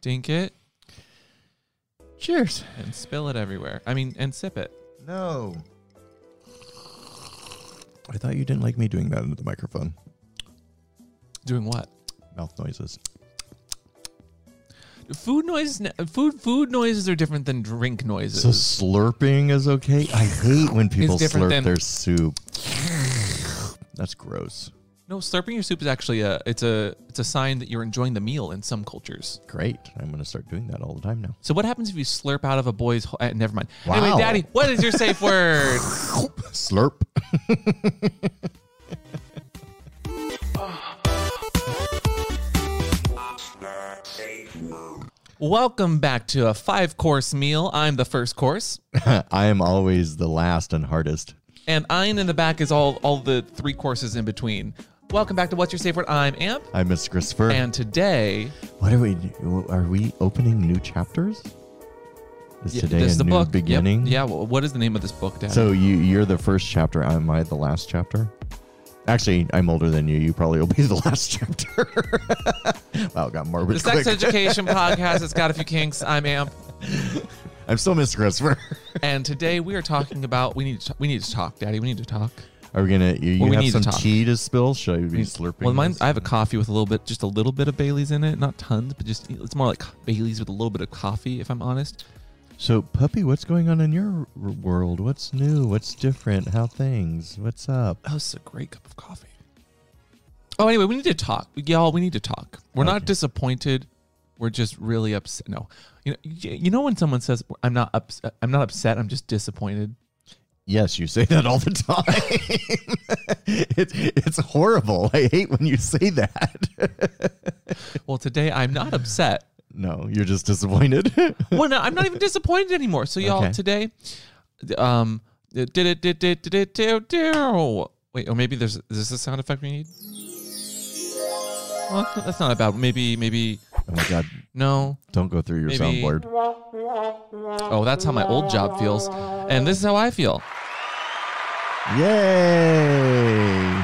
dink it, Cheers. and spill it everywhere. I mean, and sip it. No. I thought you didn't like me doing that into the microphone. Doing what? Mouth noises. Food noises. Food food noises are different than drink noises. So slurping is okay. I hate when people slurp than- their soup. That's gross. No, slurping your soup is actually a it's a it's a sign that you're enjoying the meal in some cultures. Great. I'm going to start doing that all the time now. So what happens if you slurp out of a boy's? Ho- uh, never mind. Wow. Anyway, Daddy, what is your safe word? Slurp. Welcome back to a five course meal. I'm the first course, I am always the last and hardest. and Ein in the back is all all the three courses in between. Welcome back to What's Your Safe Word. I'm Amp, I'm Miss Christopher. and today what are we? Are we opening new chapters? Is yeah, today this a is the new book. Yep. beginning? Yeah. Well, what is the name of this book, Daddy? So you you're the first chapter. Am I the last chapter? Actually, I'm older than you. You probably will be the last chapter. wow, got morbid. the Sex. Education Podcast. It's got a few kinks. I'm Amp, I'm still Miss Christopher. and today we are talking about we need to we need to talk, Daddy. We need to talk. Are we gonna? You, you Well, we have some tea to spill? Should I be slurping? Well, mine. I have a coffee with a little bit, just a little bit of Bailey's in it, not tons, but just it's more like Bailey's with a little bit of coffee, if I'm honest. So, puppy, what's going on in your world? What's new? What's different? How things? What's up? Oh, this is a great cup of coffee. Oh, anyway, we need to talk, y'all. We need to talk. We're not disappointed. We're just really upset. No, you know, you know when someone says, "I'm not upset," I'm not upset. I'm just disappointed. Yes, you say that all the time. it's it's horrible. I hate when you say that. Well, today I'm not upset. no, you're just disappointed. well, no, I'm not even disappointed anymore. So, y'all, Okay. today, um, did it, did it, did it, did it, wait, or maybe there's is this a sound effect we need? Well, that's not about. Maybe, maybe oh my god! no. Don't go through your Maybe- soundboard. Oh, that's how my old job feels, and this is how I feel. Yay!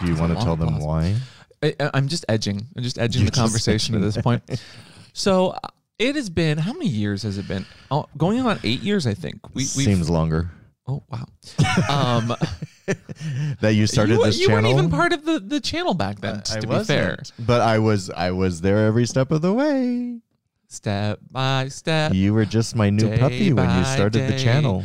Do you want to tell them pause. why? I, I'm just edging. I'm just edging You're the just conversation at this point. So uh, it has been how many years has it been? Oh, going on eight years, I think. We, we Seems longer. Oh wow. Um, That you started you, this you channel. weren't even part of the, the channel back then. I to be wasn't, fair, but I was. I was there every step of the way. step by step, You were just my new puppy when you by started the channel.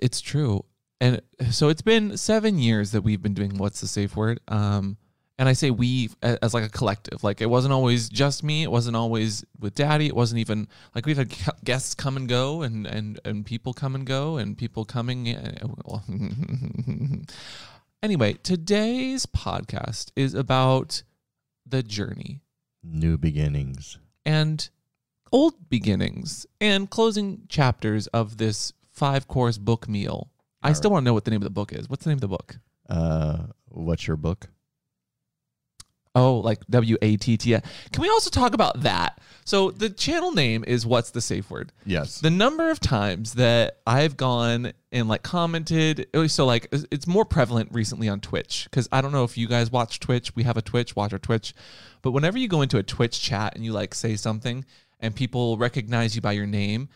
It's true. And so it's been seven years that we've been doing what's the safe word. Um, and I say we as like a collective. Like it wasn't always just me. It wasn't always with Daddy. It wasn't even like we've had guests come and go, and and and people come and go, and people coming. well, anyway, today's podcast is about the journey New beginnings. and old beginnings and closing chapters of this five course book meal. I still want to know what the name of the book is. What's the name of the book? Uh, what's your book? Oh, like W A T T. Can we also talk about that? So the channel name is What's the Safe Word? Yes. The number of times that I've gone and like commented, so like it's more prevalent recently on Twitch because I don't know if you guys watch Twitch. We have a Twitch, watch our Twitch. But whenever you go into a Twitch chat and you like say something and people recognize you by your name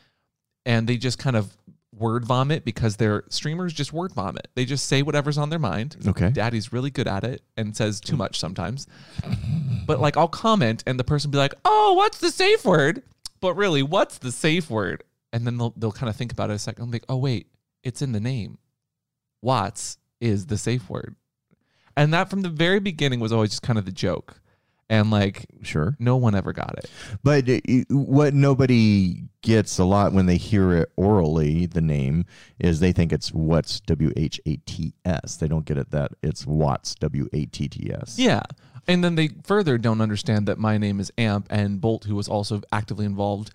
and they just kind of word vomit because they're streamers just word vomit. They just say whatever's on their mind. Okay. Daddy's really good at it and says too much sometimes. But like I'll comment and the person be like, "Oh, what's the safe word?" But really, what's the safe word? And then they'll they'll kind of think about it a second. I'm like, "Oh wait, it's in the name. Watts is the safe word." And that from the very beginning was always just kind of the joke. And like Sure. no one ever got it. But uh, what nobody gets a lot when they hear it orally, the name, is they think it's what's W H A T S. They don't get it that it's Watts W A T T S. Yeah. And then they further don't understand that my name is Amp and Bolt, who was also actively involved,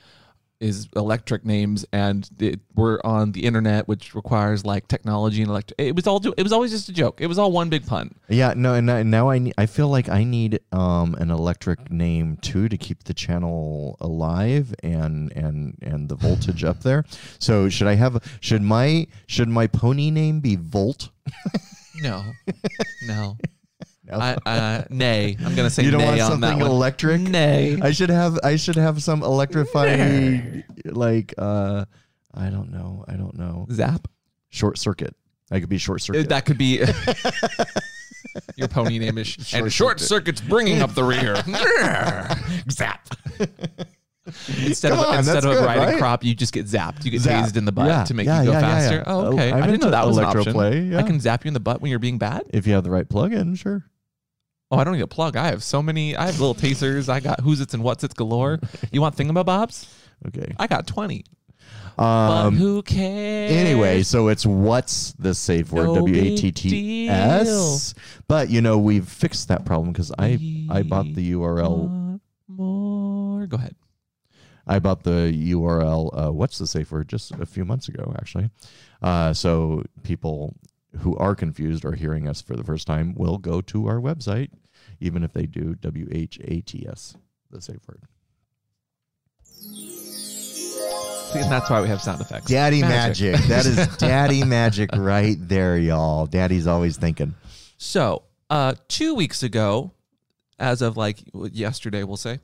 is electric names, and it, we're on the internet, which requires like technology and electric. It was all. It was always just a joke. It was all one big pun. Yeah, no, and I- now I I feel like I need um an electric name too to keep the channel alive and and and the voltage up there. So should I have should my should my pony name be Volt? No, no. I, uh, nay. I'm gonna say you don't want something electric? Nay. I should have I should have some electrifying like uh I don't know. I don't know. Zap. Short circuit. I could be short circuit. That could be. Your pony name is and short circuit's bringing up the rear. Zap. instead Come of on, instead of good, riding right? crop, you just get zapped. You get Zap. tased in the butt Yeah, to make yeah, you go yeah, faster. Oh, okay. I'm I didn't know that was an option. yeah. I can zap you in the butt when you're being bad. If you have the right plug-in, sure. Oh, I don't need a plug. I have so many. I have little tasers. I got who's its and what's its galore. You want thingamabobs? Okay. I got twenty. but Um who cares? Anyway, so it's what's the safe word? No W A T T S. But you know we've fixed that problem because I I bought the URL. More. Go ahead. I bought the URL. Uh, what's the safe word? Just a few months ago, actually. Uh, so people who are confused or hearing us for the first time will go to our website, even if they do W H A T S, the safe word. See, and that's why we have sound effects. Daddy magic. that is daddy magic right there, y'all. Daddy's always thinking. So, uh, two weeks ago, as of like yesterday, we'll say,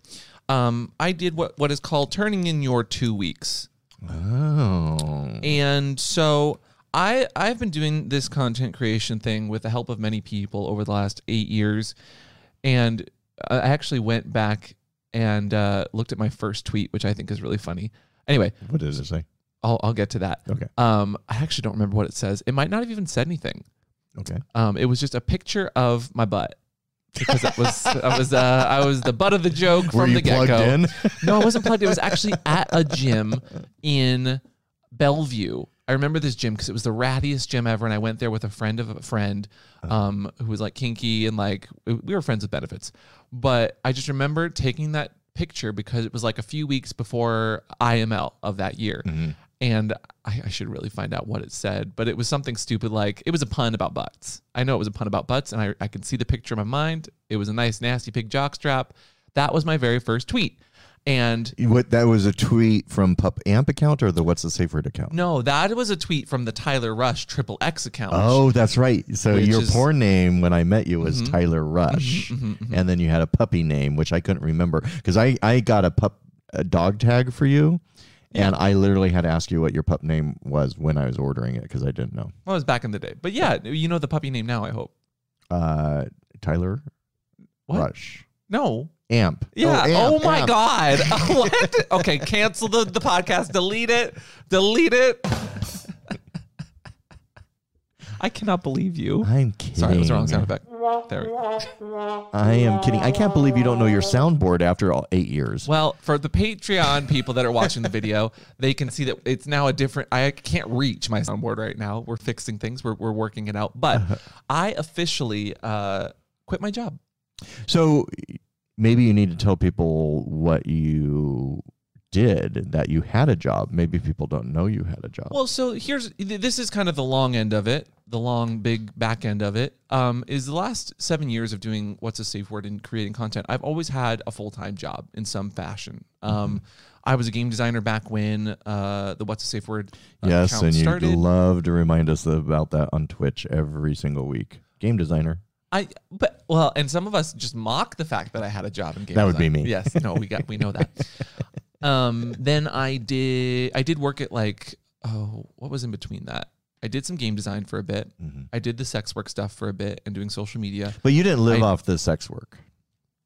um, I did what what is called turning in your two weeks, Oh. and so I I've been doing this content creation thing with the help of many people over the last eight years, and I actually went back and uh, looked at my first tweet, which I think is really funny. Anyway, What does it say? I'll I'll get to that. Okay. Um, I actually don't remember what it says. It might not have even said anything. Okay. Um, it was just a picture of my butt because it was I was uh, I was the butt of the joke Were from the get go. No, I wasn't plugged. It was actually at a gym in Bellevue. I remember this gym because it was the rattiest gym ever, and I went there with a friend of a friend um, who was like kinky and like we were friends with benefits. But I just remember taking that picture because it was like a few weeks before IML of that year. And I, I should really find out what it said, but it was something stupid like it was a pun about butts. I know it was a pun about butts, and I, I can see the picture in my mind. It was a nice, nasty pig jockstrap. That was my very first tweet. And What that was a tweet from Pup Amp account or the What's the Safe Word account? no, that was a tweet from the Tyler Rush Triple X account. Oh, that's right. So your is- Mm-hmm. porn name when I met you was Tyler Rush, and then you had a puppy name which I couldn't remember because I I got a pup a dog tag for you, and I literally had to ask you what your pup name was when I was ordering it because I didn't know. Well, it was back in the day. But yeah, you know the puppy name now, I hope. Uh, Tyler What? Rush No. Amp. Yeah. Amp, Oh, my Amp. God. what? Okay, cancel the, the podcast. Delete it. Delete it. I cannot believe you. I'm kidding. Sorry, it was the wrong sound effect. There we go. I am kidding. I can't believe you don't know your soundboard after all eight years. Well, for the Patreon people that are watching the video, they can see that it's now a different. I can't reach my soundboard right now. We're fixing things. We're, we're working it out. But I officially uh, quit my job. So maybe you need to tell people what you did that you had a job. Maybe people don't know you had a job. Well, so here's this is kind of the long end of it, the long big back end of it. Um, is the last seven years of doing what's a safe word and creating content. I've always had a full time job in some fashion. Um, I was a game designer back when uh, the what's a safe word uh, yes, and you started. love to remind us about that on Twitch every single week. Game designer. I but well, and some of us just mock the fact that I had a job in game. That would be me. Yes, no, we got we know that. um, then I did I did work at like oh what was in between that? I did some game design for a bit. Mm-hmm. I did the sex work stuff for a bit and doing social media. But you didn't live I- off the sex work.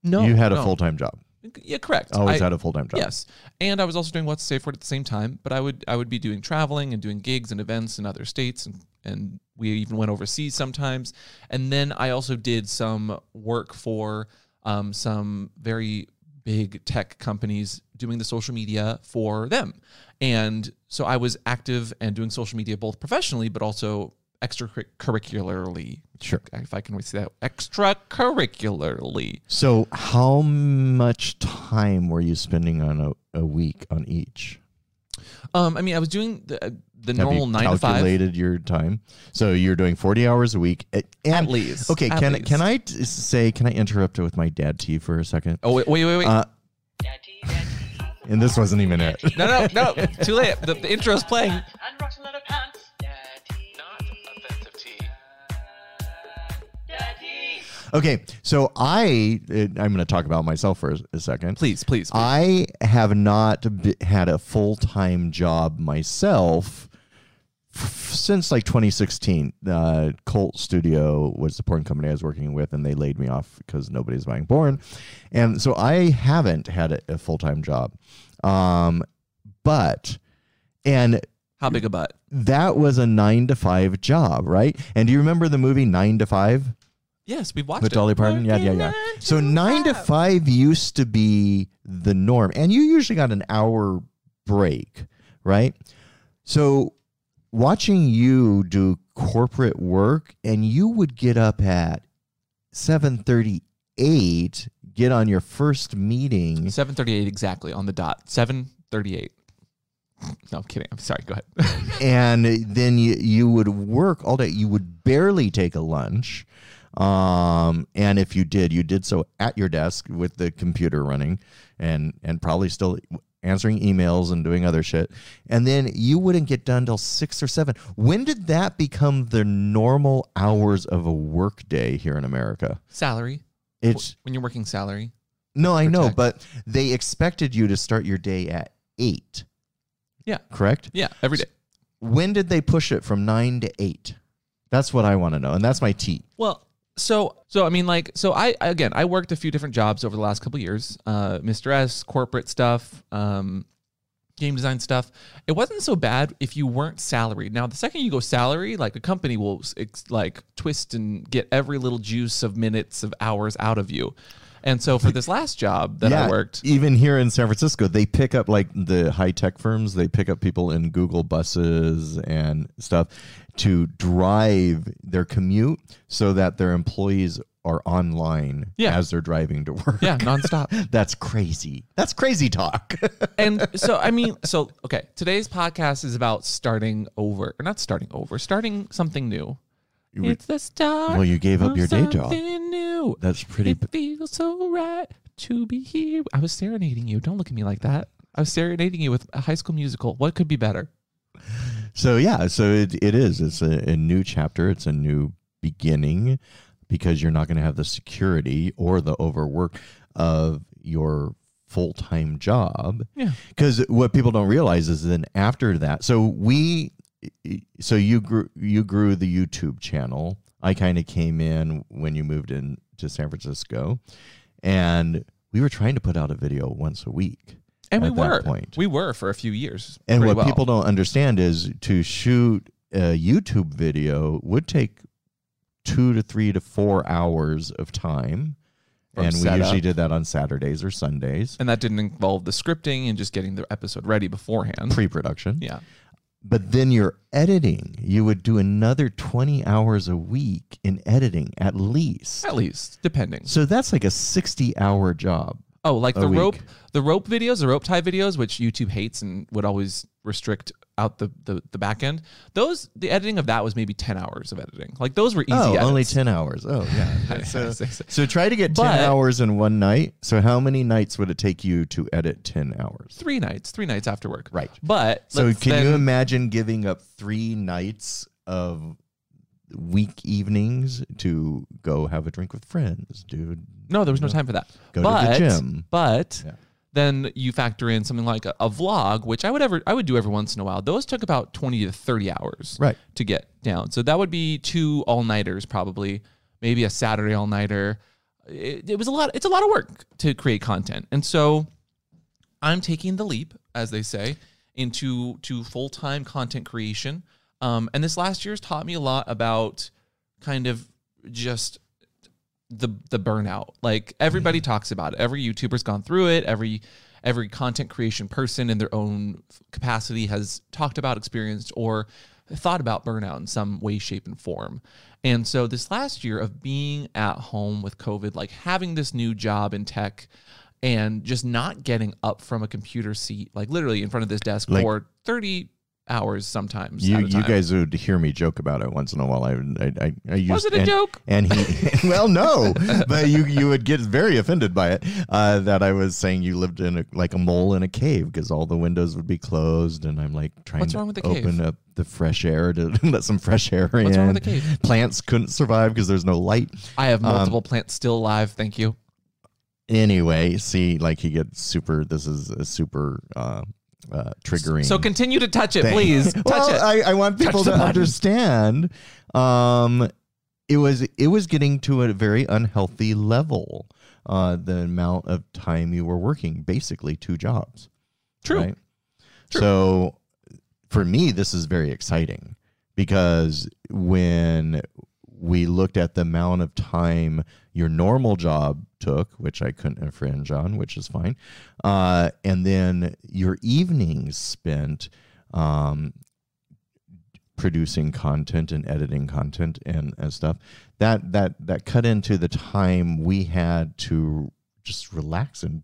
No, you had a full time job. Yeah, correct. Always I- had a full time job. Yes, and I was also doing what's safe word at the same time. But I would I would be doing traveling and doing gigs and events in other states, and and we even went overseas sometimes. And then I also did some work for um, some very big tech companies doing the social media for them. And so I was active and doing social media both professionally, but also extracurricularly. Sure. If I can say that, extracurricularly. So, how much time were you spending on a, a week on each? Um, I mean, I was doing the the Have normal you nine to five. calculated your time? So you're doing 40 hours a week. At, and- At least. Okay, At can least. can I t- say can I interrupt with my dad tea for a second? Oh wait, wait, wait, wait. Uh, and this wasn't even it. no, no, no. Too late. The, the intro's playing. and rotten leather pants. Daddy. Okay, so I uh, I'm going to talk about myself for a, a second. Please, please. please. I have not b- had a full time job myself f- since like 2016. Uh, Colt Studio was the porn company I was working with, and they laid me off because nobody's buying porn, and so I haven't had a, a full time job. Um, but and How big a butt? that was a nine to five job, right? And do you remember the movie Nine to Five? Yes, we've watched with it. Dolly Parton. Yeah, yeah, yeah. So nine to five used to be the norm, and you usually got an hour break, right? So watching you do corporate work, and you would get up at seven thirty-eight, get on your first meeting. 738 exactly on the dot. 738. No, I'm kidding. I'm sorry. Go ahead. and then you, you would work all day. You would barely take a lunch. Um, and if you did, you did so at your desk with the computer running and, and probably still answering emails and doing other shit. And then you wouldn't get done till six or seven. When did that become the normal hours of a work day here in America? salary. It's when you're working salary. no, I know, but they expected you to start your day at eight. Yeah. Correct? Yeah, every day. when did they push it from nine to eight? That's what I want to know, and that's my T. Well, so so I mean like so I again I worked a few different jobs over the last couple years. Uh Mr. S, corporate stuff, um game design stuff. It wasn't so bad if you weren't salaried. Now, the second you go salary, like a company will like twist and get every little juice of minutes of hours out of you. And so for this last job that I worked, even here in San Francisco, they pick up like the high tech firms. They pick up people in Google buses and stuff to drive their commute so that their employees are online Yeah. as they're driving to work. yeah, nonstop. That's crazy. That's crazy talk. and so I mean, so okay, today's podcast is about starting over, or not starting over, starting something new. You- It's the start. well, you gave up your day job. New. That's pretty. It feels so right to be here. I was serenading you. Don't look at me like that. I was serenading you with a High School Musical. What could be better? So yeah, so it, it is. It's a, a new chapter. It's a new beginning because you're not going to have the security or the overwork of your full time job. Yeah. Because what people don't realize is then after that, so we, so you grew you grew the YouTube channel. I kind of came in when you moved in to San Francisco, and we were trying to put out a video once a week. And we were. point. We were for a few years. And what well. people don't understand is to shoot a YouTube video would take two to three to four hours of time. From and we setup. usually did that on Saturdays or Sundays, and that didn't involve the scripting and just getting the episode ready beforehand. pre production. yeah. But then you're editing, you would do another 20 hours a week in editing at least. At least, depending. So that's like a 60 hour job. Oh, like the rope, the rope videos, the rope tie videos, which YouTube hates and would always restrict out the, the the back end. Those the editing of that was maybe ten hours of editing. Like those were easy. oh, only 10 hours. Oh, yeah. so, So, try to get 10 But- hours in one night. So how many nights would it take you to edit 10 hours? three nights, three nights after work. Right. But So can you imagine giving up three nights of week evenings to go have a drink with friends, dude? No, there was no time for that. Go but, to the gym. But Yeah. Then you factor in something like a, a vlog, which I would ever I would do every once in a while. Those took about twenty to thirty hours Right. to get down. So that would be two all nighters probably, maybe a Saturday all nighter. It, it was a lot. It's a lot of work to create content, and so I'm taking the leap, as they say, into to full time content creation. Um, and this last year has taught me a lot about kind of just the the burnout. Like everybody mm-hmm. talks about it. Every YouTuber's gone through it. Every every content creation person in their own capacity has talked about, experienced, or thought about burnout in some way, shape, and form. And so this last year of being at home with COVID, like having this new job in tech and just not getting up from a computer seat, like literally in front of this desk Like- for 30 hours sometimes. You you guys would hear me joke about it once in a while. I I I, I used, Was it a and, joke? And he well no, but you you would get very offended by it. Uh, that I was saying you lived in a, like a mole in a cave because all the windows would be closed, and I'm like trying What's to open cave? up the fresh air to let some fresh air in. What's wrong with the cave? Plants couldn't survive because there's no light. I have Um, multiple plants still alive. Thank you. Anyway, see, like he gets super. This is a super uh, uh, triggering. So continue to touch it, thing. please. Touch well, it. I, I want people to understand. Um, it was it was getting to a very unhealthy level. Uh, the amount of time you were working, basically two jobs. True. right? True. So for me, this is very exciting because when we looked at the amount of time your normal job took, which I couldn't infringe on, which is fine, uh, and then your evenings spent um, producing content and editing content and, and stuff. That that that cut into the time we had to just relax and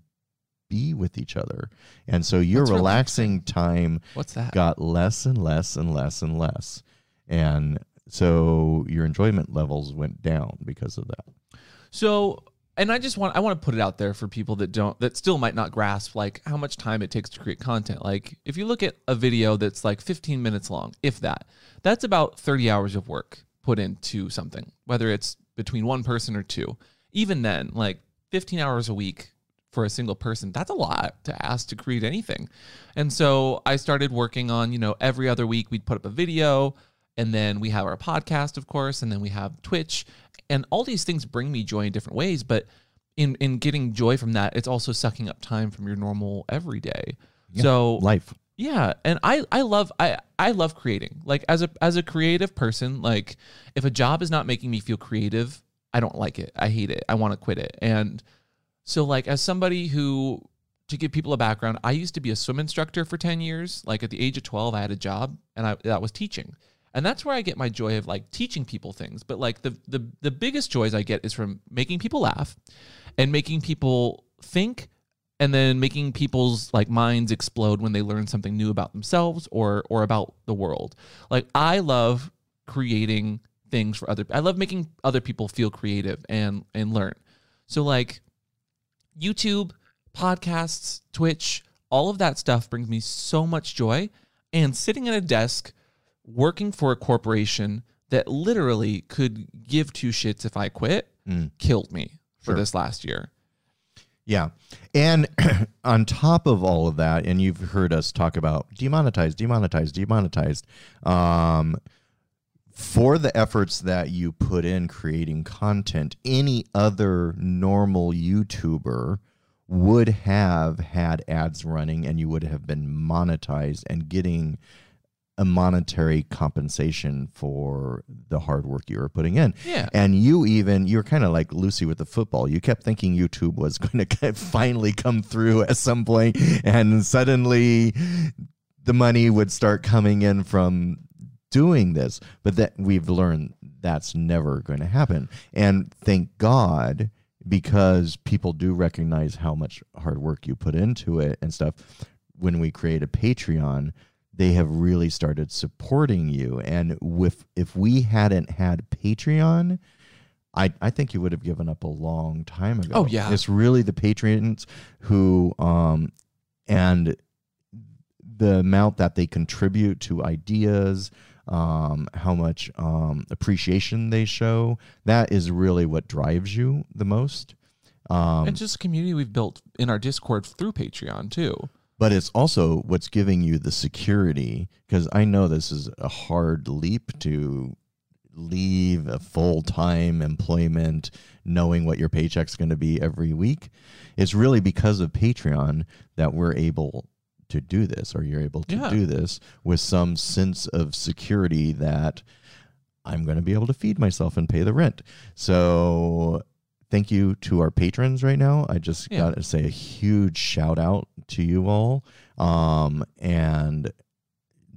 be with each other. And so your What's relaxing time What's that? got less and less and less and less. And so your enjoyment levels went down because of that So, and I just want I want to put it out there for people that don't that still might not grasp like how much time it takes to create content. Like if you look at a video that's like 15 minutes long, if that, that's about 30 hours of work put into something, whether it's between one person or two. Even then, like 15 hours a week for a single person, that's a lot to ask to create anything. And so I started working on, you know, every other week we'd put up a video and then we have our podcast, of course, and then we have Twitch. And all these things bring me joy in different ways, but in in getting joy from that, it's also sucking up time from your normal everyday. So life yeah, and I I love I I love creating. Like as a as a creative person, like if a job is not making me feel creative, I don't like it. I hate it. I want to quit it. And so like as somebody who to give people a background, I used to be a swim instructor for 10 years. Like at the age of 12, I had a job and I that was teaching. And that's where I get my joy of like teaching people things. But like the the the biggest joys I get is from making people laugh and making people think and then making people's like minds explode when they learn something new about themselves or or about the world. Like I love creating things for other I love making other people feel creative and and learn. So like YouTube, podcasts, Twitch, all of that stuff brings me so much joy and sitting at a desk working for a corporation that literally could give two shits if I quit Mm. killed me for this last year. Yeah. And on top of all of that, and you've heard us talk about demonetized, demonetized, demonetized, um, for the efforts that you put in creating content, any other normal YouTuber would have had ads running and you would have been monetized and getting a monetary compensation for the hard work you were putting in. Yeah. And you even you're kind of like Lucy with the football. You kept thinking YouTube was going to finally come through at some point, and suddenly the money would start coming in from doing this. But that we've learned that's never going to happen. And thank God because people do recognize how much hard work you put into it and stuff. When we create a Patreon, they have really started supporting you. And with if we hadn't had Patreon, I, I think you would have given up a long time ago. Oh, yeah. It's really the patrons who um and the amount that they contribute to ideas, um, how much um, appreciation they show, that is really what drives you the most. Um, and just community we've built in our Discord through Patreon too. But it's also what's giving you the security because I know this is a hard leap to leave a full time employment knowing what your paycheck's going to be every week. It's really because of Patreon that we're able to do this, or you're able to Yeah. do this with some sense of security that I'm going to be able to feed myself and pay the rent. So thank you to our patrons right now. I just Yeah. got to say a huge shout out to you all. Um, and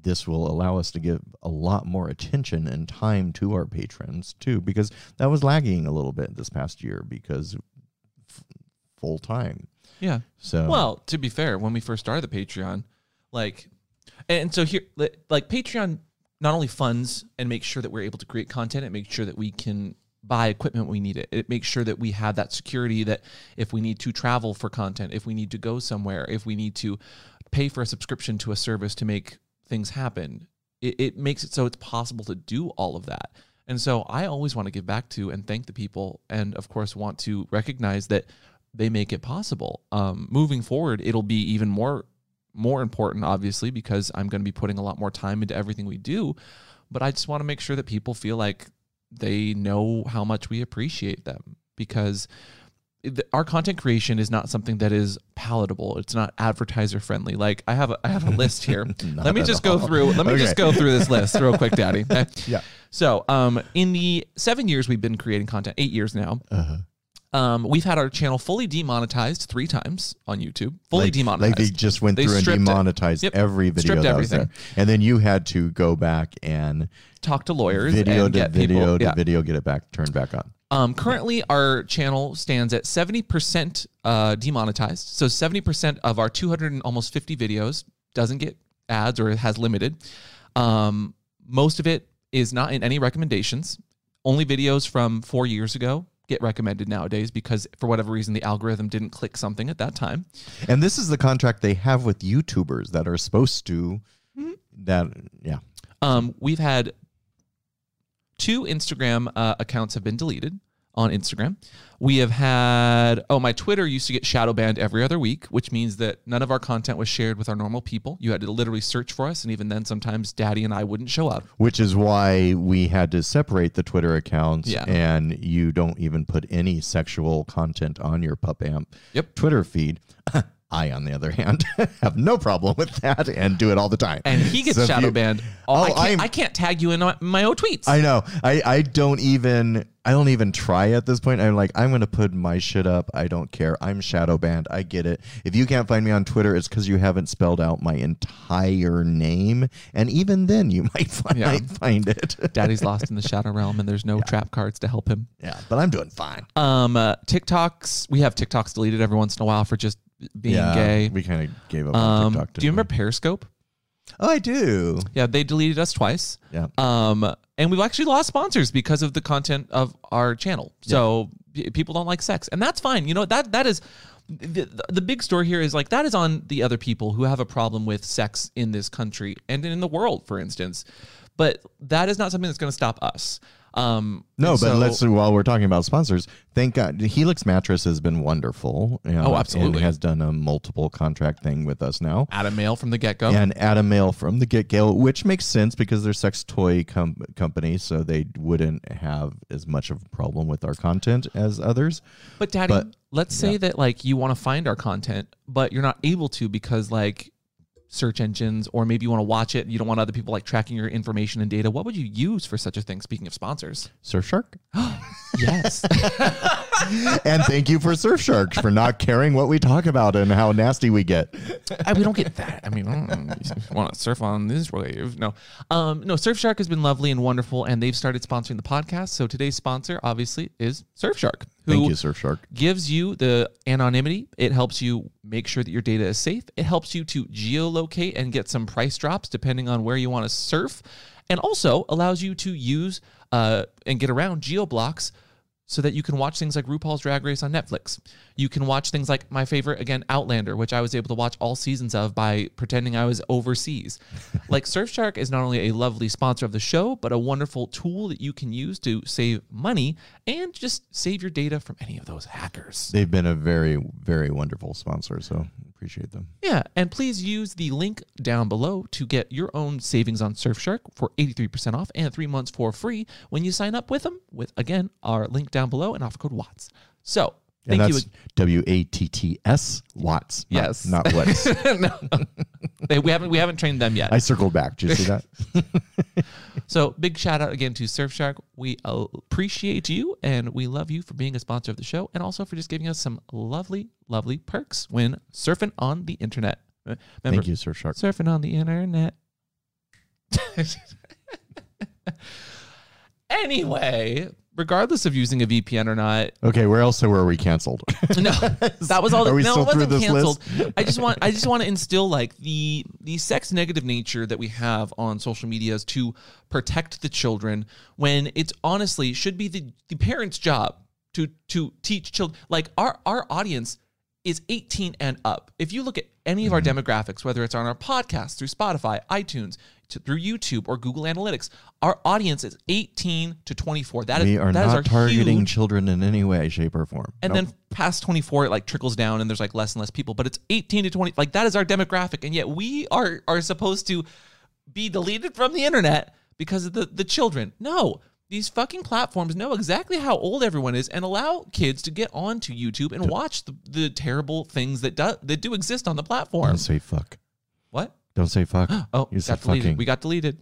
this will allow us to give a lot more attention and time to our patrons too, because that was lagging a little bit this past year because f- full time. Yeah. So Well, to be fair, when we first started the Patreon, like And so here, like Patreon, not only funds and makes sure that we're able to create content, it makes sure that we can buy equipment we need it. It makes sure that we have that security that if we need to travel for content, if we need to go somewhere, if we need to pay for a subscription to a service to make things happen, it, it makes it so it's possible to do all of that. And so I always want to give back to and thank the people, and of course, want to recognize that they make it possible. Um, moving forward, it'll be even more more important, obviously, because I'm going to be putting a lot more time into everything we do. But I just want to make sure that people feel like they know how much we appreciate them because our content creation is not something that is palatable. It's not advertiser friendly. Like I have a, I have a list here. Let me just go through. Let me just go through this list real quick, Daddy. Yeah. So, um, in the seven years we've been creating content, eight years now, Uh-huh. Um, we've had our channel fully demonetized three times on YouTube. Fully like, demonetized. Like they just went They through and demonetized Yep. every video Stripped that was everything. there. And then you had to go back and talk to lawyers, video and to get video people. to yeah. video, get it back, turned back on. Um, currently, our channel stands at 70% uh, demonetized. So 70% of our 200 and almost 50 videos doesn't get ads or has limited. Um, most of it is not in any recommendations. Only videos from four years ago get recommended nowadays because for whatever reason the algorithm didn't click something at that time. And this is the contract they have with YouTubers that are supposed to Mm-hmm. that yeah. Um, we've had two Instagram uh, accounts have been deleted on Instagram. We have had oh my Twitter used to get shadow banned every other week, which means that none of our content was shared with our normal people. You had to literally search for us, and even then, sometimes Daddy and I wouldn't show up. Which is why we had to separate the Twitter accounts Yeah. and you don't even put any sexual content on your pup amp Yep. Twitter feed. I, on the other hand, have no problem with that and do it all the time. And he gets So shadow you- banned. Oh, I, can't, I'm- I can't tag you in my, own tweets. I know. I, I don't even I don't even try at this point. I'm like, I'm gonna put my shit up. I don't care. I'm shadow banned. I get it. If you can't find me on Twitter, it's because you haven't spelled out my entire name. And even then you might find, Yeah. might find it. Daddy's lost in the shadow realm, and there's no trap cards to help him. yeah, but I'm doing fine. Um, uh, TikToks. We have TikToks deleted every once in a while for just being yeah, gay. We kind of gave up on Um, TikTok. do you remember Periscope? Oh, I do. Yeah, they deleted us twice. Yeah. Um, and we've actually lost sponsors because of the content of our channel. So p- people don't like sex, and that's fine. You know that that is the, the big story here is like that is on the other people who have a problem with sex in this country and in the world, for instance. But that is not something that's going to stop us. Um, No, but so- let's while we're talking about sponsors, thank God Helix Mattress has been wonderful. you know, Oh, absolutely. And has done a multiple contract thing with us now. add a mail from the get go. and Adam Male from the get go, which makes sense because they're sex toy com- company, so they wouldn't have as much of a problem with our content as others. But daddy, But- let's say that like you want to find our content, but you're not able to because like search engines or maybe you want to watch it, you don't want other people like tracking your information and data. What would you use for such a thing? Speaking of sponsors. Surfshark, Yes. and thank you for Surfshark for not caring what we talk about and how nasty we get. I, we don't get that. I mean, you want to surf on this wave? No, um, no. Surfshark has been lovely and wonderful, and they've started sponsoring the podcast. So today's sponsor, obviously, is Surfshark. Who Thank you, Surfshark. gives you the anonymity. It helps you make sure that your data is safe. It helps you to geolocate and get some price drops depending on where you want to surf, and also allows you to use uh, and get around geo blocks so that you can watch things like RuPaul's Drag Race on Netflix. You can watch things like my favorite, again, Outlander, which I was able to watch all seasons of by pretending I was overseas. like Surfshark is not only a lovely sponsor of the show, but a wonderful tool that you can use to save money and just save your data from any of those hackers. They've been a very, very wonderful sponsor, so appreciate them. Yeah, and please use the link down below to get your own savings on Surfshark for 83% off and three months for free when you sign up with them with, again, our link down below and offer code WATTS. So, And thank you. W A T T S Watts. not- Yes. Not, Watts. no. They- we haven't we haven't trained them yet. I circled back. Did you see that? So big shout out again to Surfshark. We uh, appreciate you and we love you for being a sponsor of the show and also for just giving us some lovely, lovely perks when surfing on the internet. Uh, Remember, Thank you, Surfshark. surfing on the internet. anyway, regardless of using a VPN or not. Okay, where else were we canceled? No, that was all. Are we no, still it wasn't this canceled. list? I just want I just want to instill like the the sex negative nature that we have on social media is to protect the children when it's honestly should be the the parents' job to to teach children. Like our our audience is 18 and up. If you look at any of our Mm-hmm. demographics, whether it's on our podcast, through Spotify, iTunes, to, through YouTube, or Google Analytics, our audience is 18 to 24. That is we are that is our not targeting huge- children in any way, shape, or form. and Nope. then past 24 it like trickles down and there's like less and less people but it's 18 to 20 like that is our demographic and yet we are are supposed to be deleted from the internet because of the the children no these fucking platforms know exactly how old everyone is and allow kids to get onto YouTube and watch the, the terrible things that do, that do exist on the platform. don't say fuck. Don't say fuck. Oh, you said got deleted. fucking. We got deleted.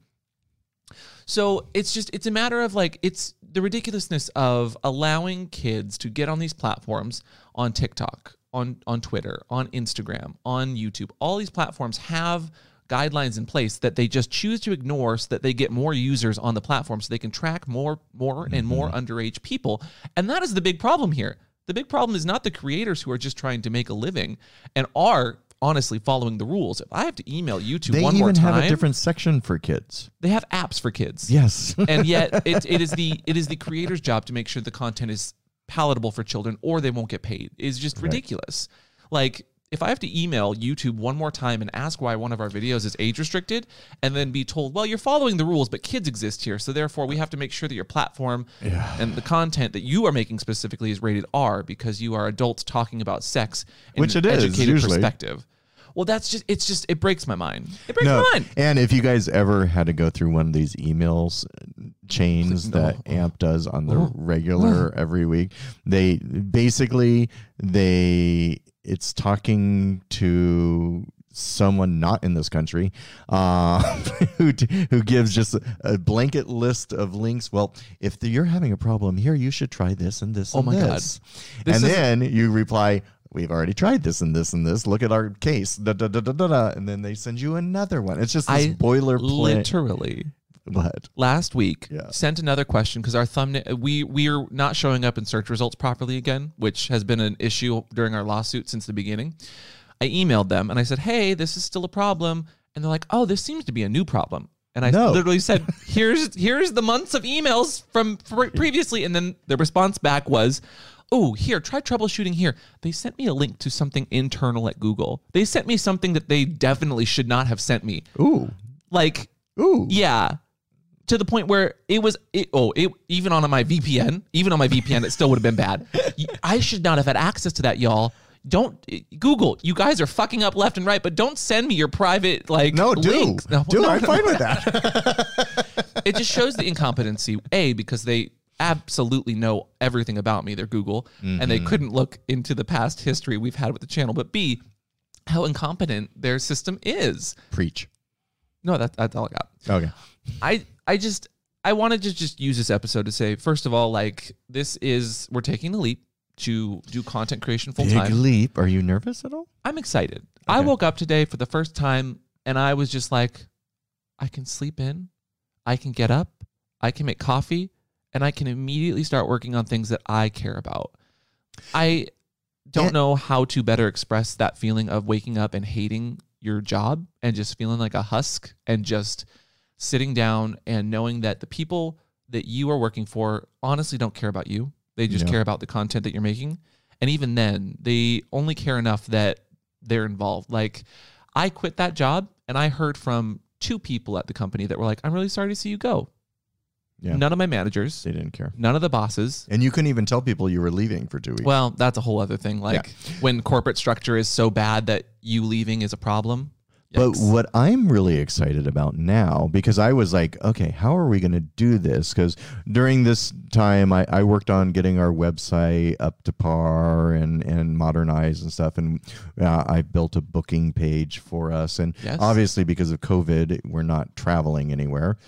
So it's just it's a matter of like it's the ridiculousness of allowing kids to get on these platforms on TikTok, on on Twitter, on Instagram, on YouTube. All these platforms have guidelines in place that they just choose to ignore so that they get more users on the platform so they can track more more and mm-hmm. more underage people. And that is the big problem here. The big problem is not the creators who are just trying to make a living and are honestly following the rules. If I have to email YouTube they one more time, they even have a different section for kids. they have apps for kids. Yes. and yet it, it is the it is the creator's job to make sure the content is palatable for children or they won't get paid. It's just ridiculous. Like if I have to email YouTube one more time and ask why one of our videos is age restricted and then be told, well, you're following the rules, but kids exist here. So therefore we have to make sure that your platform and the content that you are making specifically is rated R because you are adults talking about sex in Which an it is, educated usually. perspective. Well, that's just it's just it breaks my mind. It breaks no. my mind. And if you guys ever had to go through one of these emails uh, chains No. that AMP does on the regular every week, they basically they it's talking to someone not in this country uh, who who gives just a, blanket list of links. Well, if you're having a problem here, you should try this and this Oh and my God. this. This and then you reply, We've already tried this and this and this. Look at our case. Da, da, da, da, da, da. And then they send you another one. It's just this I boilerplate. Literally. But last week Yeah. sent another question because our thumbnail we we are not showing up in search results properly again, which has been an issue during our lawsuit since the beginning. I emailed them and I said, "Hey, this is still a problem," and they're like, "Oh, this seems to be a new problem." And I No. literally said, "Here's here's the months of emails from pre- previously," and then the response back was. Oh, here, try troubleshooting here. They sent me a link to something internal at Google. They sent me something that they definitely should not have sent me. ooh, Like, ooh. yeah. To the point where it was, it, oh, it, even on my VPN, even on my VPN, it still would have been bad. I should not have had access to that, y'all. Don't Google. You guys are fucking up left and right, but don't send me your private like No, do. links. No, do. no, I'm no. fine with that. It just shows the incompetency. A because they absolutely know everything about me. They're Google, and they Mm-hmm. couldn't look into the past history we've had with the channel. But B, how incompetent their system is. Preach. No, that, that's all I got. Okay. I I just I wanted to just use this episode to say first of all like this is we're taking the leap to do content creation full Big time. leap. Are you nervous at all? I'm excited. I woke up today for the first time and I was just like I can sleep in. I can get up. I can make coffee and I can immediately start working on things that I care about. I don't know how to better express that feeling of waking up and hating your job and just feeling like a husk and just sitting down and knowing that the people that you are working for honestly don't care about you. They just No. care about the content that you're making. And even then, they only care enough that they're involved. Like I quit that job and I heard from two people at the company that were like, I'm really sorry to see you go. Yeah. None of my managers, They didn't care. none of the bosses. And you couldn't even tell people you were leaving for two weeks. Well, that's a whole other thing. Like when corporate structure is so bad that you leaving is a problem. But what I'm really excited about now, because I was like, okay, how are we going to do this? Because during this time, I, I worked on getting our website up to par and, and modernized and stuff. And uh, I built a booking page for us. And Yes. obviously, because of COVID, we're not traveling anywhere.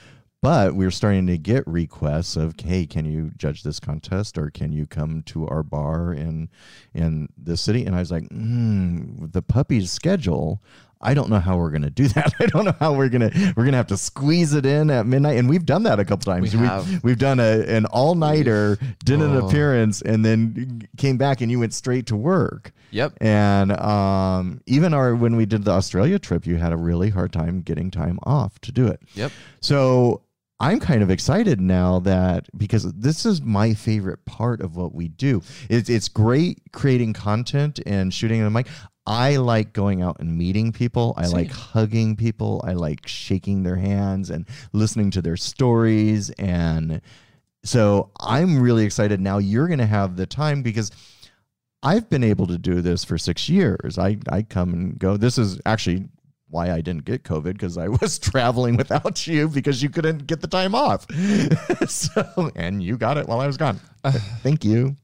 But we're starting to get requests of, hey, can you judge this contest or can you come to our bar in in the city? And I was like, mm, the puppy's schedule. I don't know how we're gonna do that. I don't know how we're gonna we're gonna have to squeeze it in at midnight, and we've done that a couple times. We We've- have. We've done a an all nighter, did an Oh. appearance, and then came back, and you went straight to work. Yep. And um, even our when we did the Australia trip, you had a really hard time getting time off to do it. Yep. So I'm kind of excited now that because this is my favorite part of what we do. It's it's great creating content and shooting the mic. I like going out and meeting people. I like hugging people. I like shaking their hands and listening to their stories. And so I'm really excited now. You're going to have the time because I've been able to do this for six years. I, I come and go. This is actually why I didn't get COVID because I was traveling without you because you couldn't get the time off. so, and you got it while I was gone. Thank you.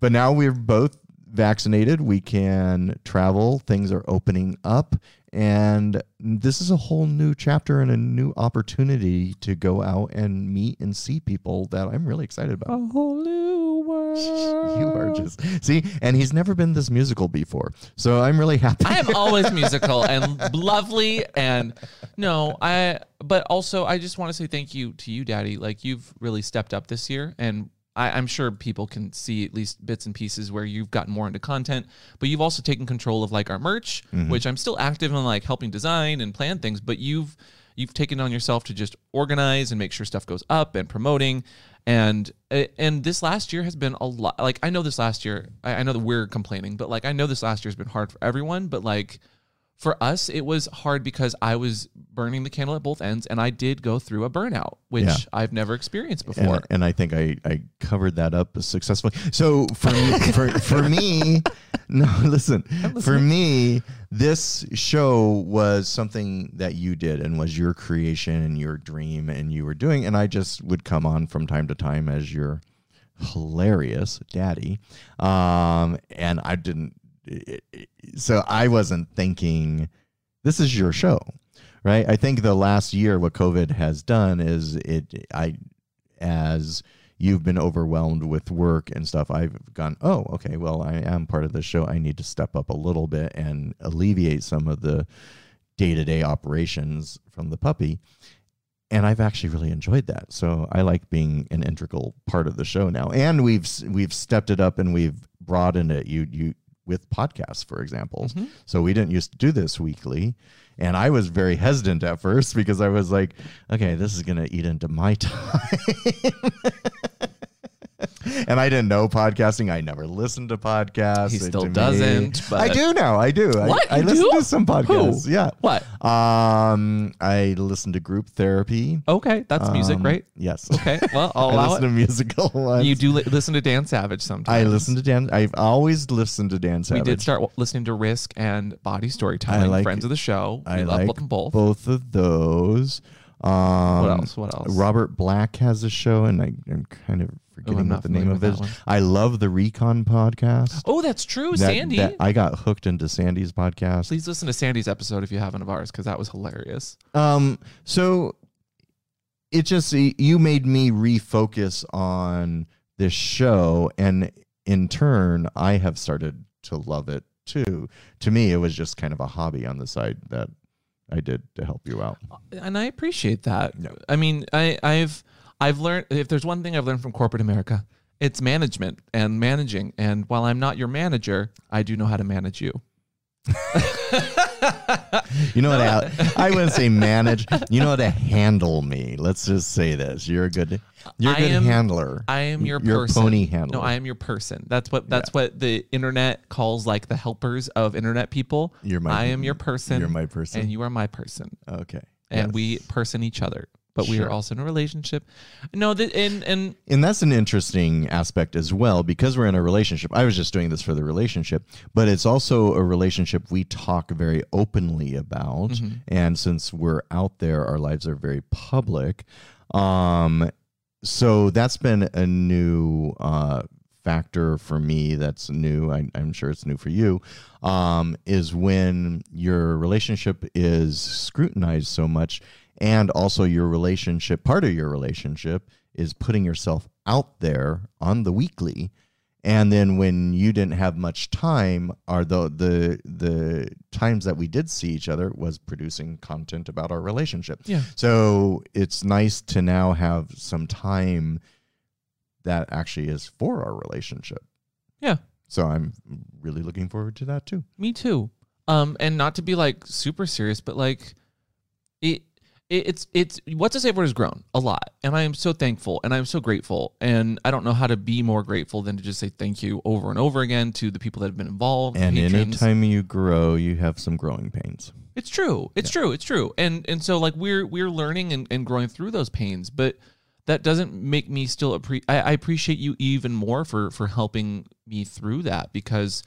But now we're both vaccinated. We can travel. Things are opening up. And this is a whole new chapter and a new opportunity to go out and meet and see people that I'm really excited about. A whole new world. You are just see, and he's never been this musical before, so I'm really happy. I am always musical and lovely and no, I but also I just want to say thank you to you, Daddy. Like you've really stepped up this year and I, I'm sure people can see at least bits and pieces where you've gotten more into content, but you've also taken control of like our merch, mm-hmm. which I'm still active in like helping design and plan things, but you've you've taken on yourself to just organize and make sure stuff goes up and promoting and eh, and this last year has been a lot like i know this last year I, I know that we're complaining but like i know this last year has been hard for everyone but like for us it was hard because i was burning the candle at both ends and i did go through a burnout which Yeah. i've never experienced before and, and I think I, I covered that up successfully. So for me, for, for me, no, listen, for me, this show was something that you did and was your creation and your dream and you were doing. And I just would come on from time to time as your hilarious daddy. Um, and I didn't, so I wasn't thinking this is your show right i think the last year what covid has done is it i as you've been overwhelmed with work and stuff i've gone oh okay well i am part of the show i need to step up a little bit and alleviate some of the day-to-day operations from the puppy and I've actually really enjoyed that. So I like being an integral part of the show now. And we've we've stepped it up and we've broadened it. You you with podcasts, for example. Mhm. So we didn't used to do this weekly. And I was very hesitant at first because I was like, okay, this is going to eat into my time. and I didn't know podcasting. I never listened to podcasts. He still doesn't, I do now. I do. What? I, I listen do? to some podcasts. Who? Yeah. what Um, I listen to group therapy. okay that's music Um, right Yes. okay well i'll I allow listen it to musical ones. you do li- listen to dan savage sometimes I listen to Dan. I've always listened to Dan Savage. we did start listening to risk and Bawdy Storytelling like- friends of the show we I love like them both both of those. Um, what else what else Robert Black has a show, and I, I'm kind of forgetting not what the name of with it one. I love the Recon podcast. oh that's true That- sandy that- I got hooked into Sandy's podcast. Please listen to Sandy's episode if you haven't of ours because that was hilarious. Um, so it just you made me refocus on this show, and in turn, I have started to love it too. To me, it was just kind of a hobby on the side that I did to help you out. And I appreciate that. Yeah. I mean, I, I've I've learned if there's one thing I've learned from corporate America, it's management and managing. And while I'm not your manager, I do know how to manage you. You know what? I, I wouldn't say manage. You know how to handle me. Let's just say this: you're a good, you're a good am- handler. I am your You're person. pony handler. No, I am your person. That's what that's what the internet calls like the helpers of internet people. You're my- I am your person. You're my person. and you are my person. okay. And Yes. we person each other. But we are also in a relationship. No, and and And that's an interesting aspect as well because we're in a relationship. I was just doing this for the relationship, but it's also a relationship we talk very openly about. Mm-hmm. And since we're out there, our lives are very public. Um, so that's been a new uh, factor for me. That's new. I, I'm sure it's new for you. Um, is when your relationship is scrutinized so much, and also your relationship, part of your relationship is putting yourself out there on the weekly. And then when you didn't have much time, are the the the times that we did see each other was producing content about our relationship. Yeah. So it's nice to now have some time that actually is for our relationship. Yeah. So I'm really looking forward to that too. Me too. Um, and not to be like super serious, but like it, it it's it's what's to say word has grown a lot, and I am so thankful and I'm so grateful, and I don't know how to be more grateful than to just say thank you over and over again to the people that have been involved. And patrons. anytime you grow, you have some growing pains. It's true. It's true. It's true. And and so like we're we're learning and, and growing through those pains, but that doesn't make me still appre- I, I appreciate you even more for for helping me through that because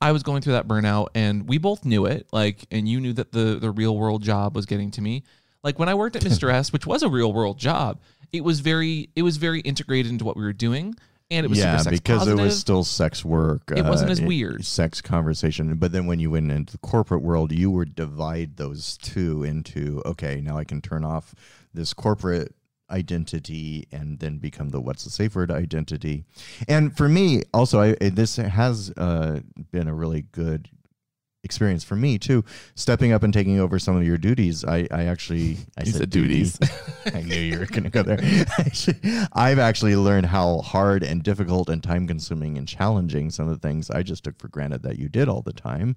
I was going through that burnout and we both knew it. Like and you knew that the the real world job was getting to me. Like when I worked at Mr. S, which was a real world job, it was very it was very integrated into what we were doing. And it was yeah, because positive. it was still sex work. It wasn't as weird. Sex conversation. But then when you went into the corporate world, you would divide those two into okay, now I can turn off this corporate identity and then become the what's the safe word identity. And for me, also, I this has uh, been a really good experience for me too. Stepping up and taking over some of your duties. I, I actually I said, said duties. I knew you were going to go there. I've actually learned how hard and difficult and time consuming and challenging some of the things I just took for granted that you did all the time.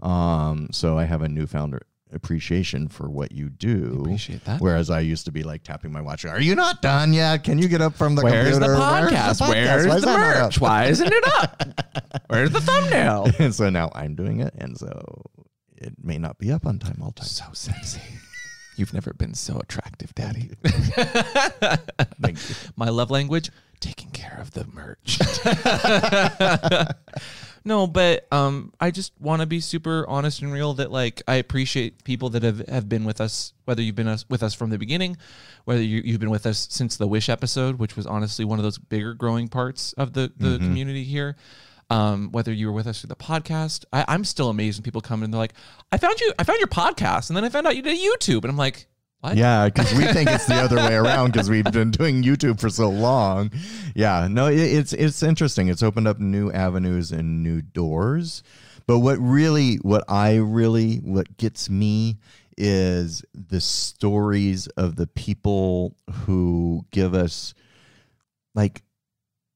Um, so I have a newfound appreciation for what you do. Appreciate that. Whereas I used to be like tapping my watch. Are you not done yet? Can you get up from the Where's the computer? podcast? Where's the that not up?" merch? Why isn't it up? Where's the thumbnail? and so now I'm doing it, and so it may not be up on time all the time. So sexy. You've never been so attractive, Daddy. Thank you. My love language, taking care of the merch. No, but um, I just want to be super honest and real that like I appreciate people that have, have been with us, whether you've been us, with us from the beginning, whether you, you've been with us since the Wish episode, which was honestly one of those bigger growing parts of the, the community here. Um, whether you were with us through the podcast, I, I'm still amazed when people come in and they're like, "I found you, I found your podcast, and then I found out you did YouTube," and I'm like, "What?" Yeah, because we think it's the other way around because we've been doing YouTube for so long. Yeah, no, it, it's it's interesting. It's opened up new avenues and new doors. But what really, what I really, what gets me is the stories of the people who give us like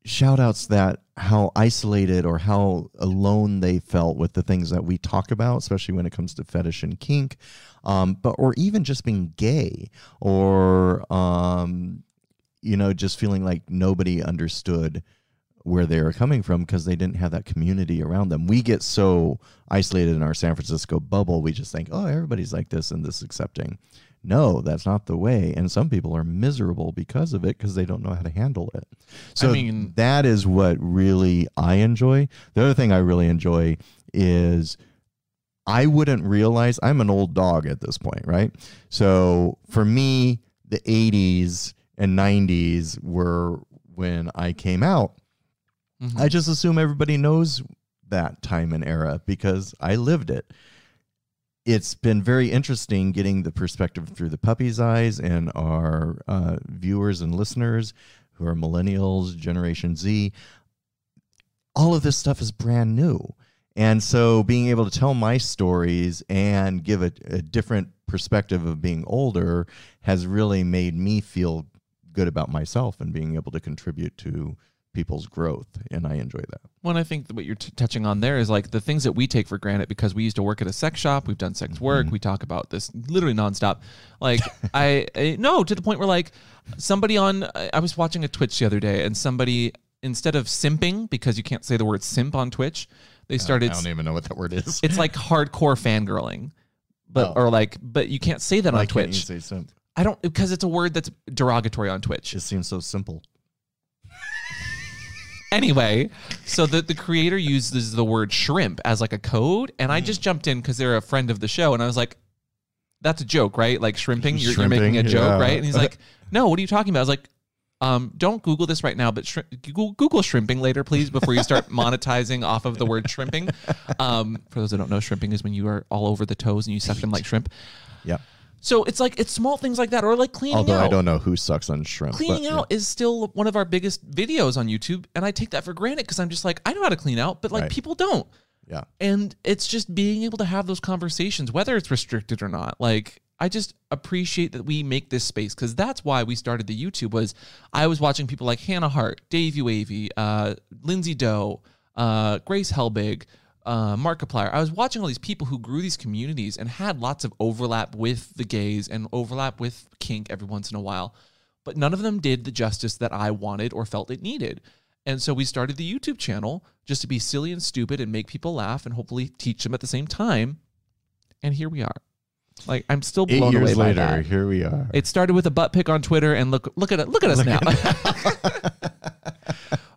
shout outs that how isolated or how alone they felt with the things that we talk about, especially when it comes to fetish and kink, um, but or even just being gay or um, you know just feeling like nobody understood where they were coming from because they didn't have that community around them. We get so isolated in our San Francisco bubble, we just think, oh, everybody's like this and this accepting. No, that's not the way. And some people are miserable because of it because they don't know how to handle it. So mean- that is what really I enjoy. The other thing I really enjoy is I wouldn't realize I'm an old dog at this point, right? So for me, the 80s and 90s were when I came out. Mhm. I just assume everybody knows that time and era because I lived it. It's been very interesting getting the perspective through the puppy's eyes and our uh, viewers and listeners who are millennials, Generation Z. All of this stuff is brand new. And so being able to tell my stories and give a, a different perspective of being older has really made me feel good about myself and being able to contribute to people's growth. And I enjoy that. Well, I think what you're t- touching on there is like the things that we take for granted because we used to work at a sex shop. We've done sex work. Mm-hmm. We talk about this literally nonstop. Like I, I no to the point where like somebody on I was watching a Twitch the other day and somebody instead of simping because you can't say the word simp on Twitch, they uh, started. I don't even know what that word is. it's like hardcore fangirling, but Oh. or like but you can't say that on Twitch. say simp? I don't because it's a word that's derogatory on Twitch. It seems so simple. Anyway, so the, the creator uses the word shrimp as like a code, and I just jumped in because they're a friend of the show, and I was like, "That's a joke, right? Like shrimping, you're, you're making a Shrimping, joke, yeah. right?" And he's like, "No, what are you talking about?" I was like, um, "Don't Google this right now, but shri- Google, Google shrimping later, please, before you start monetizing off of the word shrimping." Um, for those that don't know, shrimping is when you are all over the toes and you suck them like shrimp. Yeah. So it's like it's small things like that, or like cleaning out Although out. I don't know who sucks on shrimp. Cleaning but, out is still one of our biggest videos on YouTube, and I take that for granted because I'm just like I know how to clean out, but like Right. people don't. Yeah. And it's just being able to have those conversations, whether it's restricted or not. Like I just appreciate that we make this space because that's why we started the YouTube. Was I was watching people like Hannah Hart, Davey Wavy, uh, Lindsay Doe, uh, Grace Helbig, uh, Markiplier. I was watching all these people who grew these communities and had lots of overlap with the gays and overlap with kink every once in a while, but none of them did the justice that I wanted or felt it needed. And so we started the YouTube channel just to be silly and stupid and make people laugh and hopefully teach them at the same time. And here we are. Like I'm still Eight blown away years by later, that. here we are. It started with a butt pic on Twitter, and look, look at it, look at us now.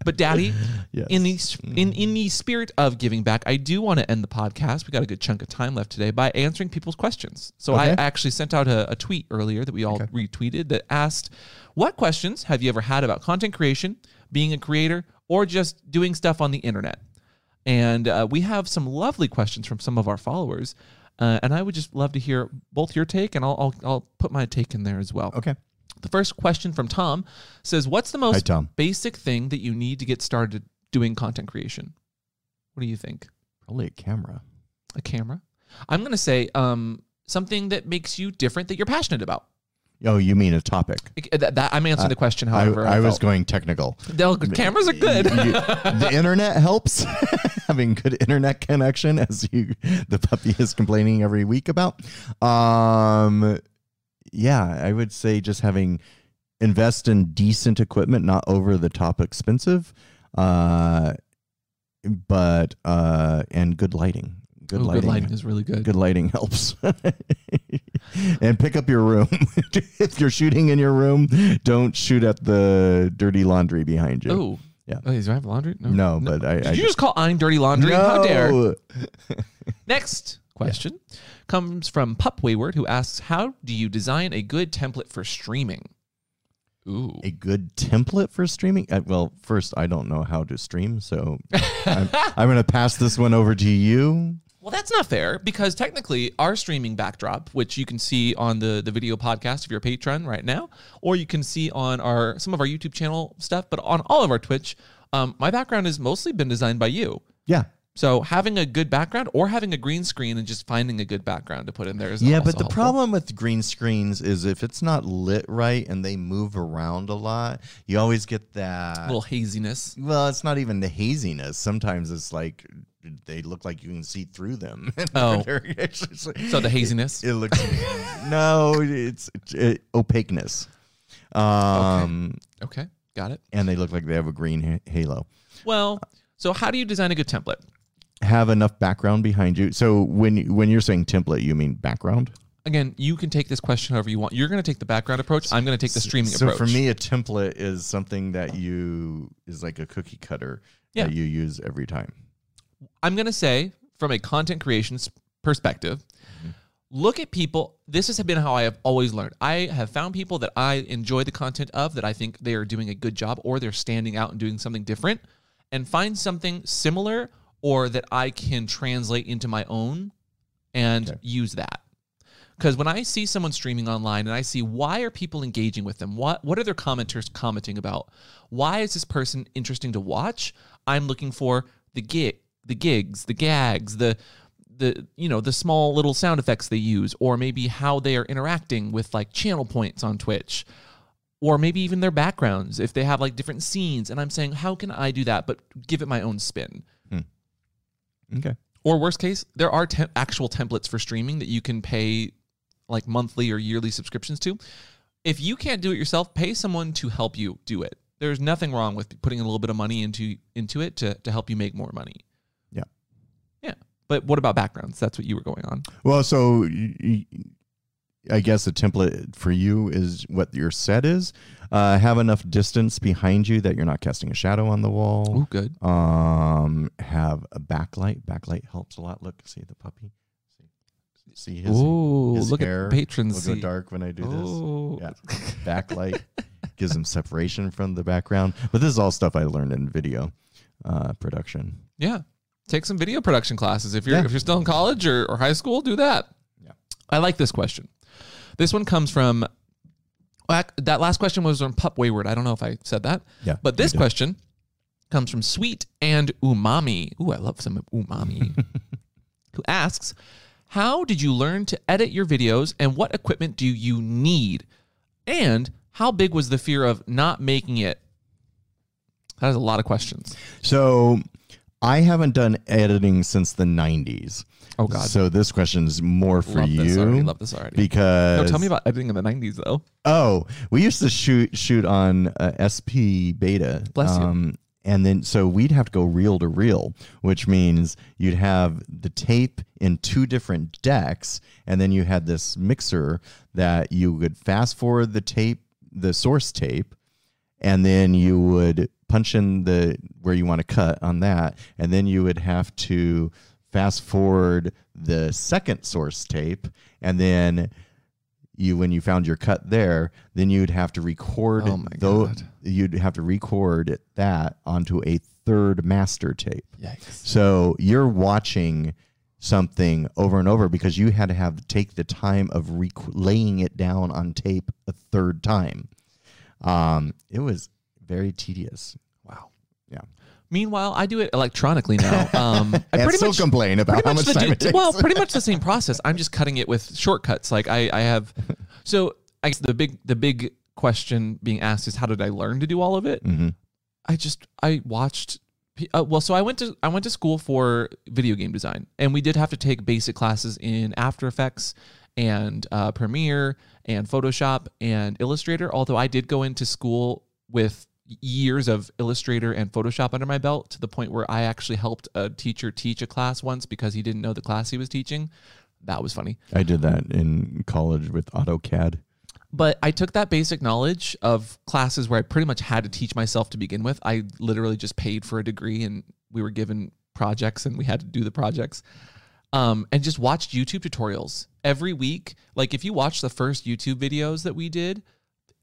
but Daddy, Yes. in the in in the spirit of giving back, I do want to end the podcast. We got a good chunk of time left today by answering people's questions. So I actually sent out a, a tweet earlier that we all Okay. retweeted that asked, "What questions have you ever had about content creation, being a creator, or just doing stuff on the internet?" And uh, we have some lovely questions from some of our followers. Uh, and I would just love to hear both your take, and I'll, I'll I'll put my take in there as well. okay. The first question from Tom says, "What's the most Hi, basic thing that you need to get started doing content creation?" What do you think? Probably a camera. A camera? I'm gonna say um, something that makes you different that you're passionate about. Oh, you mean a topic? That, that- I'm answering the question. I, However, I was going technical. No, cameras are good. You- the internet helps. Having good internet connection, as you the puppy is complaining every week about. Um, yeah, I would say just having invest in decent equipment, not over the top expensive, uh, but uh, and good lighting. Good Ooh, lighting. good lighting is really good. Good lighting helps. and pick up your room. if you're shooting in your room, don't shoot at the dirty laundry behind you. Oh, Yeah. Oh, does it have laundry? No, but I- Did I you just- call I'm dirty laundry? How dare? No. Next question comes from Pup Wayward, who asks, "How do you design a good template for streaming?" Ooh, A good template for streaming? Uh, well, first, I don't know how to stream, so I'm, I'm going to pass this one over to you. Well, that's not fair because technically our streaming backdrop, which you can see on the the video podcast if you're a patron right now, or you can see on our some of our YouTube channel stuff, but on all of our Twitch, um, my background has mostly been designed by you. Yeah. So having a good background or having a green screen and just finding a good background to put in there is Yeah, but the helpful. problem with green screens is if it's not lit right and they move around a lot, you always get that. little haziness. Well, it's not even the haziness. Sometimes it's like they look like you can see through them. Oh. Like- So the haziness. It looks no, it's it, opaqueness. Um, Okay, got it. and they look like they have a green ha- halo. Well, so how do you design a good template? Have enough background behind you. So when when you're saying template, you mean background? Again, you can take this question however you want. You're going to take the background approach. I'm going to take the streaming so approach. for me, a template is something that you is like a cookie cutter Yeah. that you use every time. I'm going to say, from a content creation perspective, mm-hmm. look at people. This has been how I have always learned. I have found people that I enjoy the content of, that I think they are doing a good job or they're standing out and doing something different, and find something similar or that I can translate into my own and Okay. use that. Because when I see someone streaming online and I see why are people engaging with them, what what are their commenters commenting about? Why is this person interesting to watch? I'm looking for the gig, the gigs, the gags, the the you know the small little sound effects they use, or maybe how they are interacting with like channel points on Twitch, or maybe even their backgrounds if they have like different scenes. And I'm saying, how can I do that, but give it my own spin? Okay. Or worst case, there are tem- actual templates for streaming that you can pay like monthly or yearly subscriptions to. If you can't do it yourself, pay someone to help you do it. There's nothing wrong with putting a little bit of money into into it to to help you make more money. Yeah. Yeah. But what about backgrounds? That's what you were going on. Well, so I guess a template for you is what your set is. Uh, have enough distance behind you that you're not casting a shadow on the wall. Oh, good. Um, have a backlight. Backlight helps a lot. Look, see the puppy. See, see his, Ooh, his look hair at the patrons. will go dark when I do Oh. this. Yeah, backlight gives him separation from the background. But this is all stuff I learned in video uh, production. Yeah. Take some video production classes. If you're Yeah. if you're still in college or, or high school, do that. Yeah. I like this question. This one comes from that last question was from Pup Wayward. I don't know if I said that. Yeah, But this question comes from Sweet and Umami. Ooh, I love some umami. who asks, How did you learn to edit your videos and what equipment do you need? And how big was the fear of not making it? That is a lot of questions. So I haven't done editing since the 90s. Oh, God. So this question is more for love you. this already. Love this already. Because no, tell me about editing in the 90s, though. Oh, we used to shoot shoot on uh, SP Beta. Bless you. Um, and then so we'd have to go reel to reel, which means you'd have the tape in two different decks, and then you had this mixer that you would fast forward the tape, the source tape, and then you would punch in the where you want to cut on that, and then you would have to fast forward the second source tape, and then you when you found your cut there, then you'd have to record Oh my tho- God. you'd have to record that onto a third master tape. Yikes. So you're watching something over and over because you had to have take the time of rec- laying it down on tape a third time. Um, it was very tedious. Wow. Yeah, Meanwhile, I do it electronically now. Um, I pretty still much complain about how much time it takes. well, pretty much the same process. I'm just cutting it with shortcuts. Like I, I have. So I guess the big, the big question being asked is how did I learn to do all of it? Mm-hmm. I just I watched. Uh, well, so I went to I went to school for video game design, and we did have to take basic classes in After Effects and uh, Premiere and Photoshop and Illustrator. Although I did go into school with years of Illustrator and Photoshop under my belt to the point where I actually helped a teacher teach a class once because he didn't know the class he was teaching. That was funny. I did that in college with AutoCAD. But I took that basic knowledge of classes where I pretty much had to teach myself to begin with. I literally just paid for a degree and we were given projects and we had to do the projects. Um, and just watched YouTube tutorials every week. Like if you watch the first YouTube videos that we did,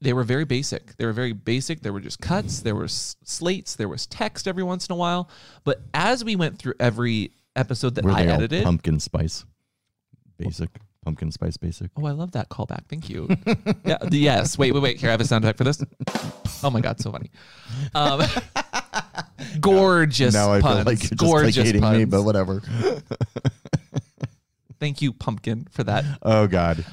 they were very basic. They were very basic. There were just cuts, there was slates, there was text every once in a while. But as we went through every episode that Were I edited, pumpkin spice? Basic pumpkin spice basic. Oh, I love that callback. Thank you. yeah. Yes. Wait, wait, wait. Here, I have a sound effect for this. Oh my god, so funny. Um, gorgeous now I puns. feel like you're just gorgeous like hating puns. me, but whatever. Thank you, pumpkin, for that. oh God.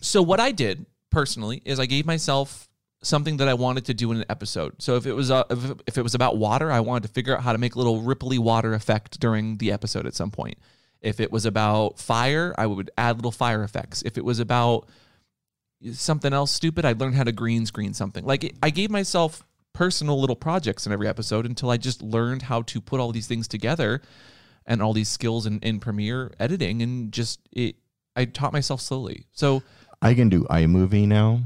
So what I did personally is I gave myself something that I wanted to do in an episode. So if it was uh, if, if it was about water, I wanted to figure out how to make a little ripply water effect during the episode at some point. If it was about fire, I would add little fire effects. If it was about something else stupid, I'd learn how to green screen something. Like I gave myself personal little projects in every episode until I just learned how to put all these things together and all these skills in, in Premiere editing and just it I taught myself slowly. So I can do iMovie now.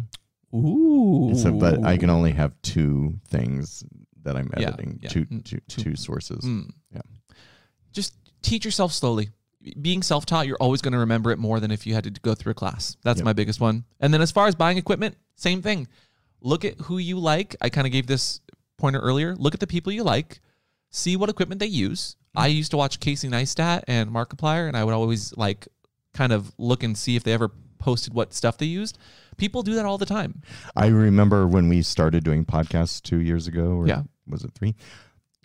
Ooh. So, but I can only have two things that I'm Yeah, editing. yeah. Two, Mm, two, two. two sources. Mm. Yeah. Just teach yourself slowly. Being self taught, you're always going to remember it more than if you had to go through a class. That's Yep. my biggest one. And then as far as buying equipment, same thing. Look at who you like. I kind of gave this pointer earlier. Look at the people you like. See what equipment they use. I used to watch Casey Neistat and Markiplier, and I would always like kind of look and see if they ever posted what stuff they used. People do that all the time. I remember when we started doing podcasts two years ago, or Yeah. was it three?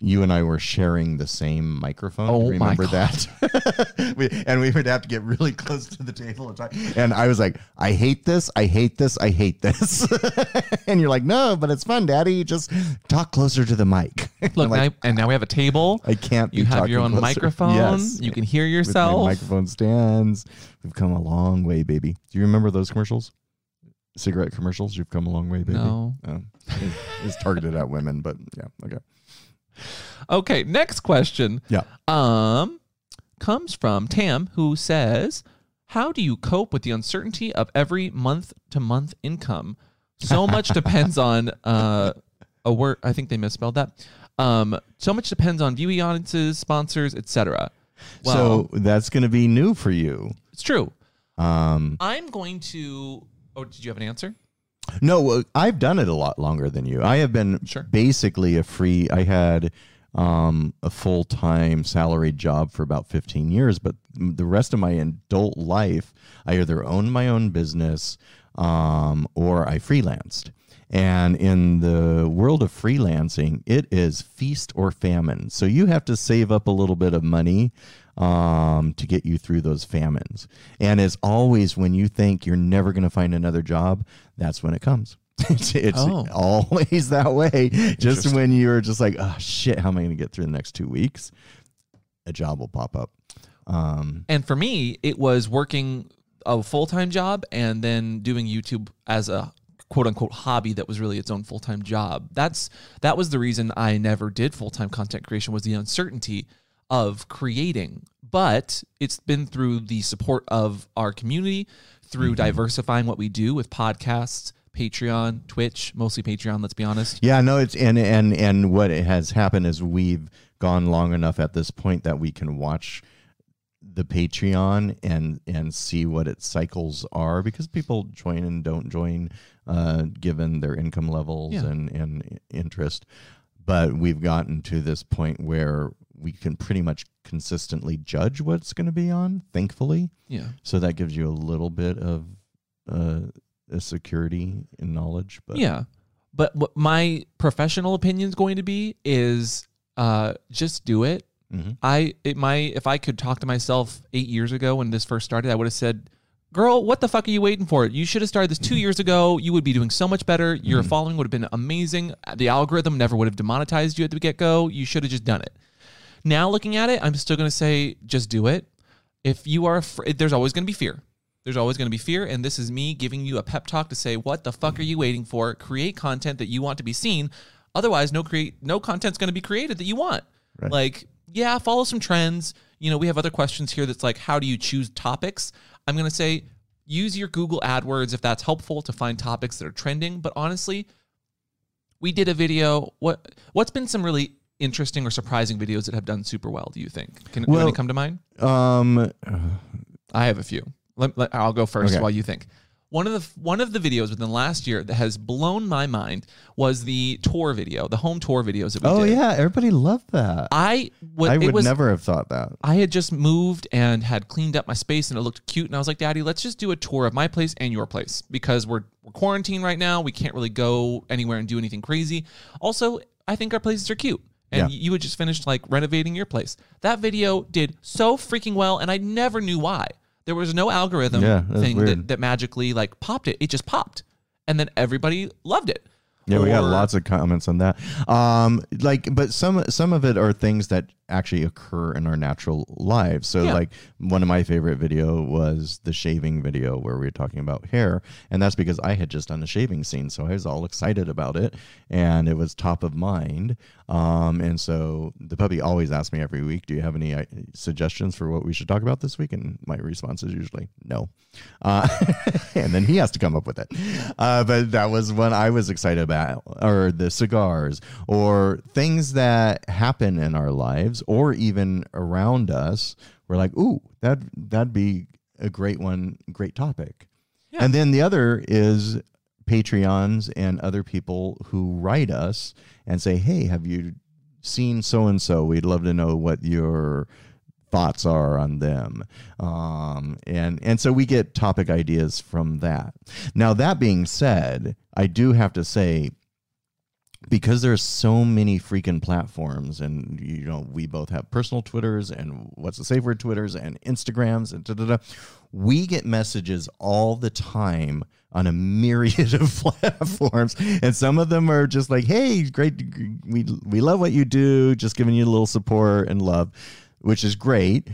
You and I were sharing the same microphone. Oh my remember that? we, and we would have to get really close to the table and talk. And I was like, I hate this. I hate this. I hate this. and you're like, no, but it's fun, Daddy. Just talk closer to the mic. Look, like, now, and now we have a table. I can't. You have your own closer. microphone. Yes. You can hear yourself. microphone stands. We've come a long way, baby. Do you remember those commercials? Cigarette commercials. You've come a long way, baby. No. Oh, it's targeted at women, but yeah, okay. Okay, next question. Yeah. Um, comes from Tam, who says, "How do you cope with the uncertainty of every month to month income? So much depends on uh, a word. I think they misspelled that. Um, so much depends on viewing audiences, sponsors, etc. Well, so that's going to be new for you. it's true. Um, I'm going to. Oh, did you have an answer? No, I've done it a lot longer than you. I have been Sure. basically a free. I had um, a full time salaried job for about 15 years, but the rest of my adult life, I either owned my own business um, or I freelanced. And in the world of freelancing, it is feast or famine. So you have to save up a little bit of money um, to get you through those famines. And as always, when you think you're never going to find another job, that's when it comes. it's it's Oh. always that way. Just when you're just like, oh shit, how am I going to get through the next two weeks? A job will pop up. Um, And for me, it was working a full time job and then doing YouTube as a quote unquote hobby that was really its own full time job. That's that was the reason I never did full time content creation was the uncertainty of creating. But it's been through the support of our community, through diversifying what we do with podcasts, Patreon, Twitch, mostly Patreon, let's be honest. Yeah, no, it's and and and what has happened is we've gone long enough at this point that we can watch the Patreon and and see what its cycles are because people join and don't join uh, given their income levels Yeah. and and interest. But we've gotten to this point where we can pretty much consistently judge what's going to be on. Thankfully, Yeah. so that gives you a little bit of uh, a security and knowledge. But Yeah. But what my professional opinion is going to be is uh, just do it. Mhm. I it my if I could talk to myself eight years ago when this first started, I would have said, "Girl, what the fuck are you waiting for? You should have started this two years ago. You would be doing so much better. Your mm-hmm. following would have been amazing. The algorithm never would have demonetized you at the get go. You should have just done it." Now looking at it, I'm still going to say, just do it. If you are afraid, there's always going to be fear. There's always going to be fear, and this is me giving you a pep talk to say, "What the fuck are you waiting for? Create content that you want to be seen. Otherwise, no create no content's going to be created that you want." Right. Like, yeah, follow some trends. You know, we have other questions here that's like, how do you choose topics? I'm going to say, use your Google AdWords if that's helpful to find topics that are trending. But honestly, we did a video. What what's been some really interesting or surprising videos that have done super well? Do you think? Can, Well- any come to mind? um, I have a few. Let, let- I'll go first Okay. while you think. One of the one of the videos within the last year that has blown my mind was the tour video, the home tour videos that we did. oh did. yeah, everybody loved that. I what I would was never have thought that. I had just moved and had cleaned up my space and it looked cute. And I was like, Daddy, let's just do a tour of my place and your place because we're, we're quarantined right now. We can't really go anywhere and do anything crazy. Also, I think our places are cute. And Yeah. you had just finished like renovating your place. That video did so freaking well. And I never knew why. There was no algorithm Yeah, thing that, that magically like popped it. It just popped. And then everybody loved it. Yeah, we got lots of comments on that. Um, like, but some some of it are things that actually occur in our natural lives. So, Yeah. like, one of my favorite video was the shaving video where we were talking about hair, and that's because I had just done a shaving scene, so I was all excited about it, and it was top of mind. Um, and so the puppy always asks me every week, "Do you have any uh, suggestions for what we should talk about this week?" And my response is usually no. Uh, and then he has to come up with it. Uh, but that was one I was excited about, or the cigars, or things that happen in our lives, or even around us. We're like, ooh, that that'd be a great one, great topic. Yeah. And then the other is Patreons and other people who write us and say, hey, have you seen so and so? We'd love to know what your thoughts are on them um, and and so we get topic ideas from that now that being said i do have to say because there's so many freaking platforms and you know we both have personal twitters and what's the safe word twitters and instagrams and da, da, da, we get messages all the time on a myriad of platforms. And some of them are just like hey great we we love what you do just giving you a little support and love which is great.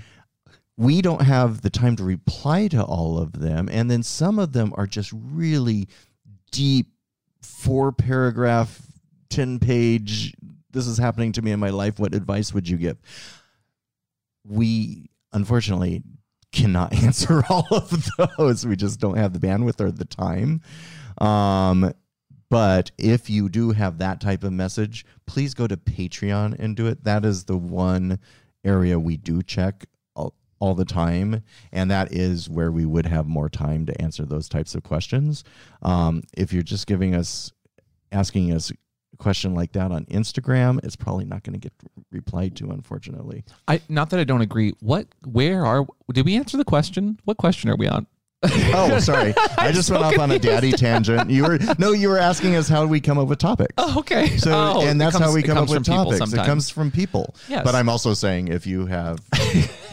We don't have the time to reply to all of them. And then some of them are just really deep four paragraph 10 page this is happening to me in my life what advice would you give? We unfortunately cannot answer all of those. We just don't have the bandwidth or the time. Um but if you do have that type of message please go to patreon and do it. That is the one area we do check all, all the time and that is where we would have more time to answer those types of questions. Um, if you're just giving us asking us a question like that on Instagram, it's probably not going to get replied to, unfortunately. I not that I don't agree. What? Where are? Did we answer the question? What question are we on? Oh, sorry. I just went so off on a daddy tangent. You were no, you were asking us how we come up with topics. Oh, okay. So Oh, and that's how we come up with topics. It comes from people. Yes. But I'm also saying if you have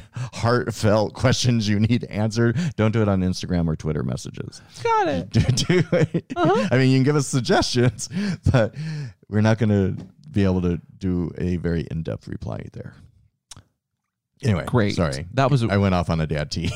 heartfelt questions you need answered, don't do it on Instagram or Twitter messages. Got it. Do- do it. Uh-huh. I mean, you can give us suggestions, but we're not going to be able to do a very in-depth reply there. Anyway, Great. Sorry, That was I went off on a dad tea.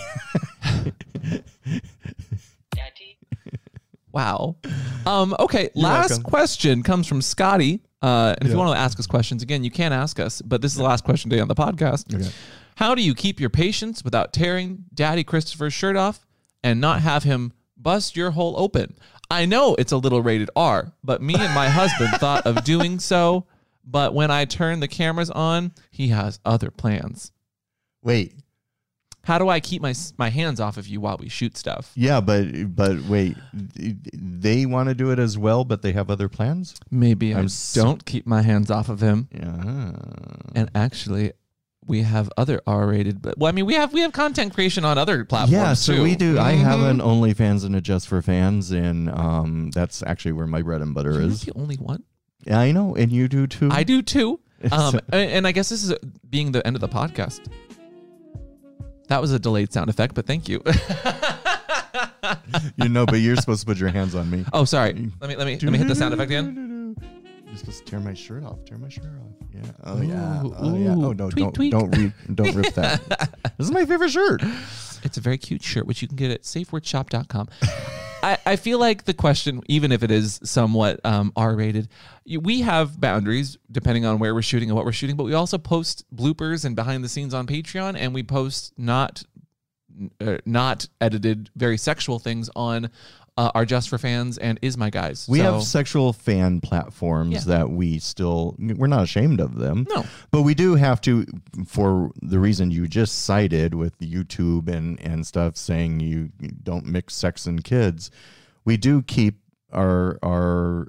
wow. Um. Okay. You're last welcome. question comes from Scotty. Uh, and if you want to ask us questions again, you can ask us. But this is the last question today on the podcast. Okay. How do you keep your patience without tearing Daddy Christopher's shirt off and not have him bust your hole open? I know it's a little rated R, but me and my husband thought of doing so. But when I turn the cameras on, he has other plans. Wait, How do I keep my my hands off of you while we shoot stuff? yeah, but but wait, they want to do it as well, but they have other plans. Maybe I I'm so- don't keep my hands off of him. Yeah. And actually, we have other R-rated. But well, I mean, we have we have content creation on other platforms. Yeah, so too. we do. I have an OnlyFans and a Just for Fans, and um, that's actually where my bread and butter You're is. the only one. Yeah, I know, and you do too. I do too. Um, and, and I guess this is being the end of the podcast. That was a delayed sound effect, but thank you. you know, but you're supposed to put your hands on me. oh, sorry. Let me let me let me hit the sound effect again. Supposed to tear my shirt off. Tear my shirt off. Yeah. Oh yeah. Ooh, Oh yeah. Oh no! Tweak, don't tweak. don't re- don't rip that. this is my favorite shirt. It's a very cute shirt, which you can get at safewordshop.com. I, I feel like the question, even if it is somewhat um, R rated, we have boundaries depending on where we're shooting and what we're shooting, but we also post bloopers and behind the scenes on Patreon, and we post not uh, not edited, very sexual things on uh, our Just for Fans and Is My Guys. We So- have sexual fan platforms Yeah. that we still we're not ashamed of them. No. But we do have to for the reason you just cited with YouTube and and stuff saying you don't mix sex and kids. We do keep our our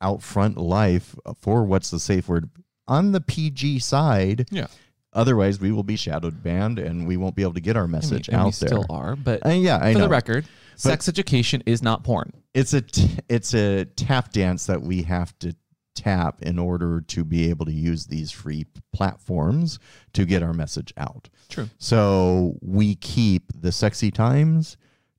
out front life for what's the safe word on the PG side. Yeah. Otherwise, we will be shadowed banned and we won't be able to get our I mean, message and we out there. still are, but Uh, yeah, I for know. the record, sex education is not porn. it's a t- it's a tap dance that we have to tap in order to be able to use these free platforms to get our message out. True. So we keep the sexy times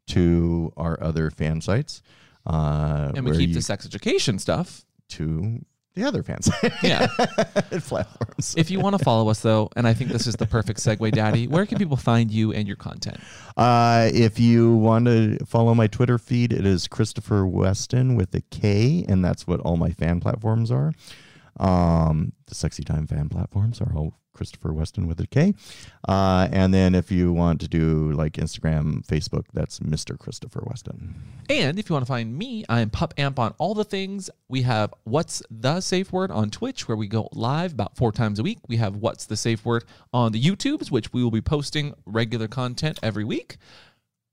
to our other fan sites, uh, And we keep you- the sex education stuff. to the other fans Yeah. platforms. If you want to follow us, though, and I think this is the perfect segue, Daddy, where can people find you and your content? Uh, if you want to follow my Twitter feed, it is Christopher Weston with a K, and that's what all my fan platforms are. Um, the Sexy Time fan platforms are all Christopher Weston with a K. Uh, and then if you want to do like Instagram, Facebook, that's Mr. Christopher Weston. And if you want to find me, I am Pup Amp on all the things. We have What's the Safe Word on Twitch, where we go live about four times a week. We have What's the Safe Word on the YouTubes, which we will be posting regular content every week.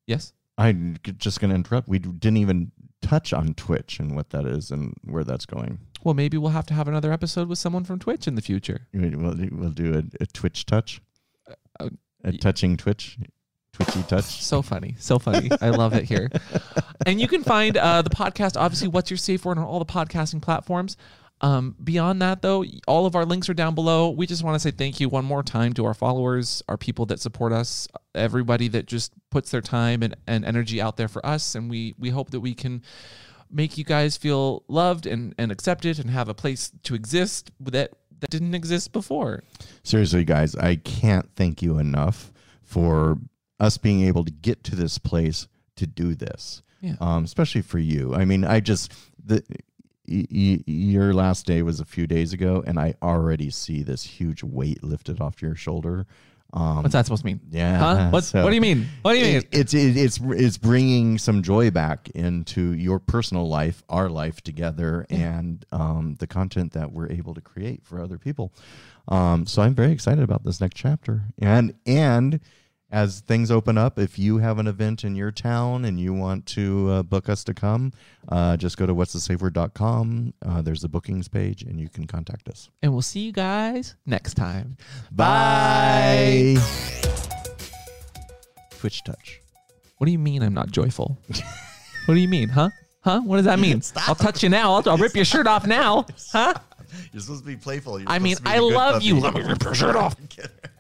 Yes. I'm just going to interrupt. We didn't even touch on Twitch and what that is and where that's going. Well, maybe we'll have to have another episode with someone from Twitch in the future. We'll, we'll do a, a Twitch touch, Uh, a touching Twitch, Twitchy touch. So funny. So funny. I love it here. And you can find uh, the podcast, obviously, What's Your Safe Word on all the podcasting platforms. Um, beyond that, though, all of our links are down below. We just want to say thank you one more time to our followers, our people that support us, everybody that just puts their time and, and energy out there for us. And we, we hope that we can make you guys feel loved and, and accepted and have a place to exist that, that didn't exist before. Seriously, guys, I can't thank you enough for us being able to get to this place to do this. Yeah. Um, especially for you. I mean, I just the y- y- your last day was a few days ago, and I already see this huge weight lifted off your shoulder. Um, What's that supposed to mean? Yeah. Huh? What, so- what do you mean? What do you mean? it- it's it, it's it's bringing some joy back into your personal life, our life together, and um, the content that we're able to create for other people. Um, so I'm very excited about this next chapter, and and as things open up, if you have an event in your town and you want to uh, book us to come, uh, just go to what's the safe word.com. Uh, there's a bookings page and you can contact us. And we'll see you guys next time. Bye. Twitch touch. What do you mean I'm not joyful? what do you mean, huh? Huh? What does that mean? I'll touch you now. I'll, I'll rip your shirt off now. Huh? You're supposed to be playful. You're I mean, supposed to be I the love you. Let me rip your shirt off.